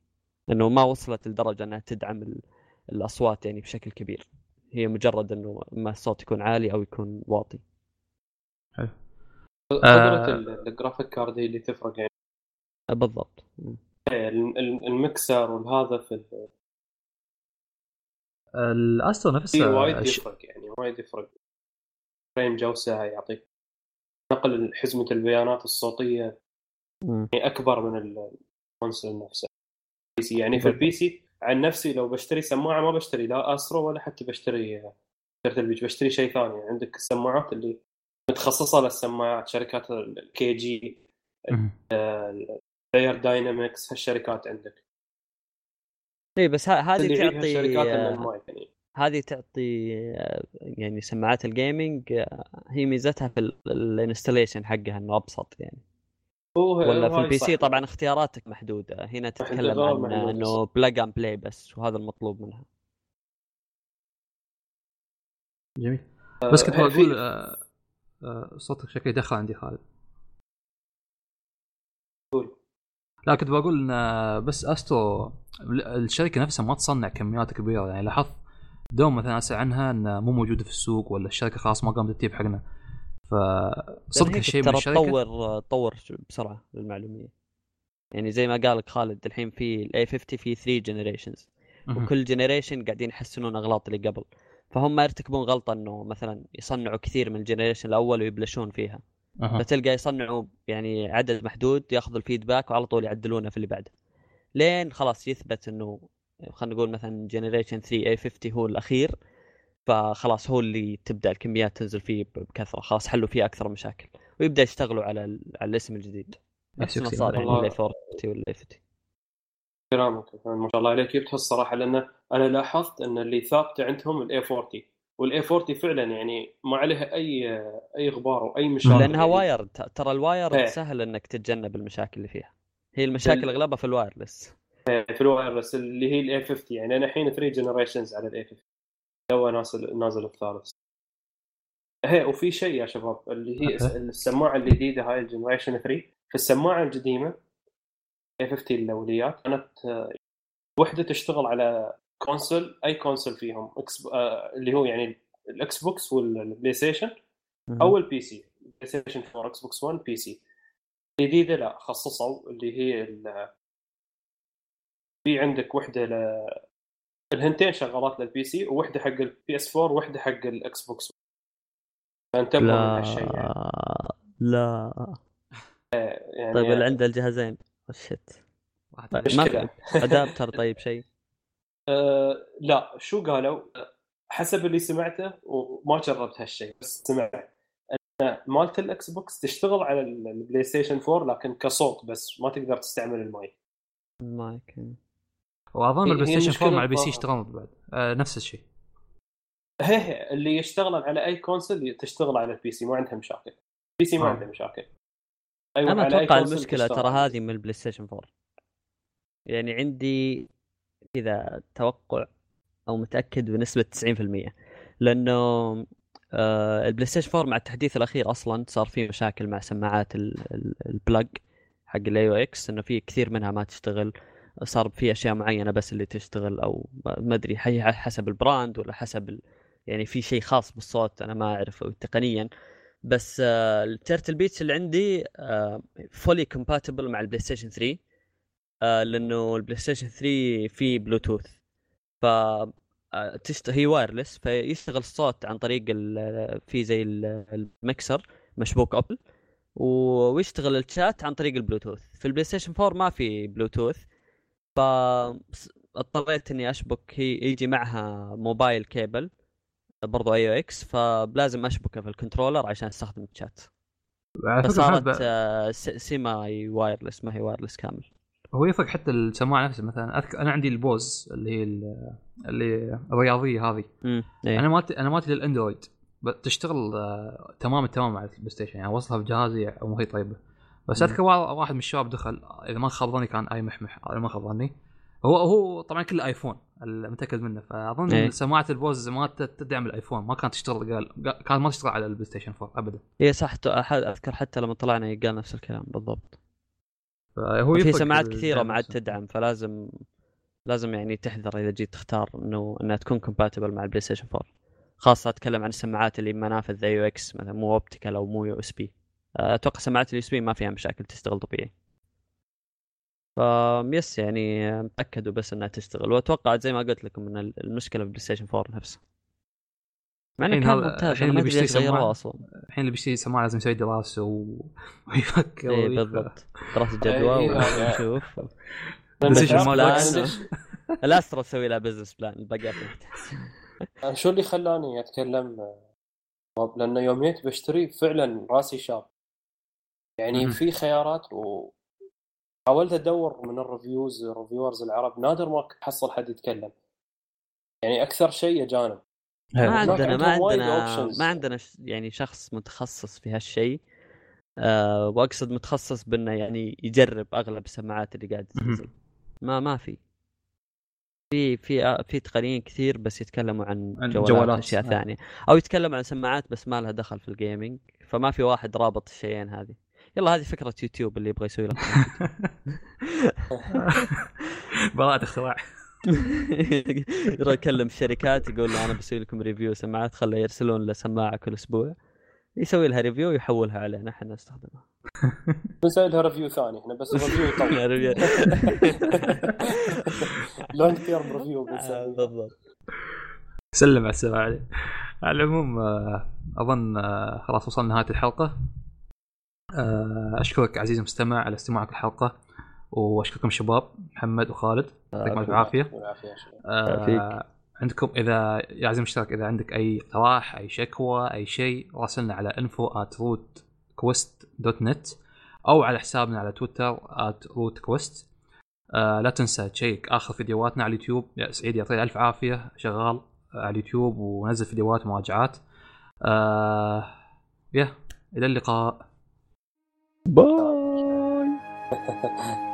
إنه ما وصلت لدرجة إنها تدعم ال- الأصوات يعني بشكل كبير. هي مجرد إنه اما الصوت يكون عالي أو يكون واطي. قدرة آه. ال- ال graphic card هي اللي تفرق يعني. بالضبط. ال- ال- المكسر والهذا في ال- الاسترو في نفسه وايد ش- يفرق يعني وايد يفرق. فريم جوسة يعطيك نقل حزمة البيانات الصوتية م. يعني أكبر من الكونسول نفسه. يعني في البي سي عن نفسي لو بشتري سماعة ما بشتري لا أسترو ولا حتى بشتري ترتل بيج بشتري شيء ثاني. يعني عندك السماعات اللي متخصصة للسماعات شركات الـ AKG. Beyerdynamic هالشركات عندك. اي بس ه- هذه تعطي شركات آه، يعني. هذه تعطي يعني سماعات الـ gaming آه، هي ميزتها في الـ installation حقها إنه أبسط يعني. ولا في الـ PC. طبعا اختياراتك محدودة. هنا تتكلم عن. إنه plug and play بس وهذا المطلوب منها. جميل. بس كنت آه، بقول آه، آه، صوتك شكلي دخل عندي خالد. قول. لا كنت بقول إن آه، بس Astro الشركة نفسها ما تصنع كميات كبيرة. يعني لاحظت دوم مثلا أسأل عنها انها مو موجودة في السوق ولا الشركة خلاص ما قامت تجيب حقنا. فصدق هالشيء من ترى الشركة تطور تطور بسرعة للمعلومية. يعني زي ما قالك خالد الحين في الـ A50 في 3 generations. وكل generation قاعدين يحسنون أغلاط اللي قبل. فهم ما يرتكبون غلطة إنه مثلا يصنعوا كثير من الـ generation الأول ويبلشون فيها. أها. فتلقى يصنعوا يعني عدد محدود ياخذوا الـ feedback وعلى طول يعدلونه في اللي بعده. لين خلاص يثبت إنه خلينا نقول مثلا generation 3 A50 هو الأخير. فخلاص هو اللي تبدأ الكميات تنزل فيه بكثرة خلاص حلوا فيه أكثر مشاكل. ويبدأ يشتغلوا على ال- على الاسم الجديد. نفس ما. صار يعني. الـ A40 والـ A50 كلامك ما شاء الله عليك. جبتها الصراحه لأن أنا لاحظت أن اللي ثابته عندهم الـ A40 والـ A40 فعلا يعني ما عليها أي أي غبار أو اي مشاكل. لأنها يعني wire ترى الـ wire إيه. سهل إنك تتجنب المشاكل اللي فيها. هي المشاكل أغلبها في الـ wireless في الـ wireless اللي هي الـ A50 يعني أنا الحين 3 generations على الـ A50 تو نازل نازل الثالث. هي وفي شيء يا شباب اللي هي. السماعة الجديدة هاي الـ generation 3 في السماعة القديمة A50 الأوليات كانت آه، وحدة تشتغل على console أي console فيهم X آه، اللي هو يعني الاكس بوكس والبلاي ستيشن أو البي سي بلاي ستيشن 4 إكس بوكس 1 بي سي الجديده لا خصصوا اللي هي في عندك وحدة الهنتين شغالات للـ PC ووحدة حق الـ PS 4 ووحدة حق الـ Xbox فانتبهوا من لا هالشيء يعني. لا. يعني طيب اللي عنده الجهازين. شت ثاني. ما. في adapter طيب شيء. <laughs> آه لا شو قالوا؟ حسب اللي سمعته وما جربت هالشيء بس سمعت. أن مالت الـ Xbox تشتغل على ال- الـ PlayStation 4 لكن كصوت بس ما تقدر تستعمل المايك. مايك وأظن هي- الـ PlayStation 4 مع الـ PC يشتغلون بعد. آه نفس الشيء. هي هي اللي يشتغلون على أي console تشتغل على الـ PC ما عندها مشاكل. الـ PC ما آه. عنده مشاكل. أيوة أنا أتوقع المشكلة ترى هذه من الـ PlayStation 4 يعني عندي كذا توقع أو متأكد بنسبة 90% لأنه آه الـ PlayStation 4 مع التحديث الأخير أصلا صار فيه مشاكل مع سماعات ال- ال- الـ plug حق الـ AUX إنه في كثير منها ما تشتغل. صار في أشياء معينة بس اللي تشتغل أو ما أدري حسب الـ brand ولا حسب ال... يعني في شيء خاص بالصوت أنا ما اعرفه تقنيا بس آه الـ Turtle Beach اللي عندي fully compatible مع الـ PlayStation 3 آه لأنه الـ PlayStation 3 فيه بلوتوث ف آه،. هي wireless فيشتغل الصوت عن طريق. في زي ال- المكسر مشبوك ابل ويشتغل الشات عن طريق البلوتوث في الـ PlayStation 4 ما في بلوتوث ف س- اضطريت إني أشبك هي يجي معها mobile cable برضو AUX فلازم أشبكه في الـ controller عشان أستخدم الشات. على فصارت آه، semi wireless ما هي wireless كامل. هو يفرق حتى السماعة نفسها مثلا أذكر أنا عندي الـ Bose اللي هي ال- اللي الرياضية هذه. إيه. أنا مالتي أنا مالتي للأندرويد تشتغل آه، تمام التمام مع الـ PlayStation يعني أوصلها بجهازي أو هي طيبة. بس. أذكر وا- واحد من الشباب دخل إذا ما خاب ظني كان أي محمح اذا ما خاب ظني هو هو طبعا كله ايفون المتاكد منه فأظن إيه. سماعة الـ Bose ما تدعم الآيفون ما كانت تشتغل قال كانت ما تشتغل على الـ PlayStation 4 ابدا اي صح أذكر حتى لما طلعنا قال نفس الكلام بالضبط فهو في سماعات كثيرة ما عاد. تدعم فلازم لازم يعني تحذر إذا جيت تختار انه إنها تكون compatible مع الـ PlayStation 4 خاصة أتكلم عن السماعات اللي منافذ AUX مثلا مو optical أو مو USB أتوقع سماعات الـ USB ما فيها مشاكل تشتغل طبيعي. ف yes يعني متاكدوا بس إنها تشتغل. وأتوقع زي ما قلت لكم إن المشكلة في الـ PlayStation 4 نفسه مع إنه الحين كان هذا- ممتاز الحين اللي بيشتري سماعة أصلا. الحين اللي بيشتري سماعة لازم يسوي دراسة و... ويفكر اي بالضبط. دراسة جدوى إيه، يعني- ونشوف. <laughs> الأسترو تسوي لها business plan الباقيات شو اللي خلاني أتكلم؟ آه، لأن يوم جيت بشتري فعلا راسي شاب. يعني. في خيارات وحاولت أدور من الـ reviews reviewers العرب نادر ما تحصل حد يتكلم. يعني أكثر شيء أجانب. ما عندنا ما عندنا. ما عندنا يعني شخص متخصص في هالشيء. أه وأقصد متخصص بأنه يعني يجرب أغلب السماعات اللي قاعد. تنزل. ما ما في. في في آه، في تقنيين كثير بس يتكلموا عن جوالات, جوالات، أشياء آه. ثانية. أو يتكلموا عن سماعات بس ما لها دخل في ال gaming فما في واحد رابط الشيئين هذه. يلا هذه فكرة يوتيوب اللي يبغى يسوي لك براءة اختراع يروح يكلم الشركات يقول له أنا بسوي لكم review سماعات خله يرسلون له سماعة كل أسبوع. يسوي لها review ويحولها علينا إحنا نستخدمها. <laughs> بنسوي لها review ثاني إحنا بس review يطول review. long term review بالضبط. سلم على السماع عليه على العموم آه، أظن آه، خلاص وصلنا نهايه الحلقة. أشكرك عزيزي المستمع على استماعك الحلقة وأشكركم شباب محمد وخالد يعطيكم الف عافيه. آه،. عندكم إذا يا عزيزي المشترك إذا عندك أي اقتراح أي شكوى أي شيء راسلنا على info at rootquest.net أو على حسابنا على تويتر at rootquest آه لا تنسى check آخر فيديوهاتنا على اليوتيوب. يا سعيد يعطيه ألف عافية شغال على اليوتيوب ونزل فيديوهات ومراجعات آه يا إلى اللقاء. bye <laughs>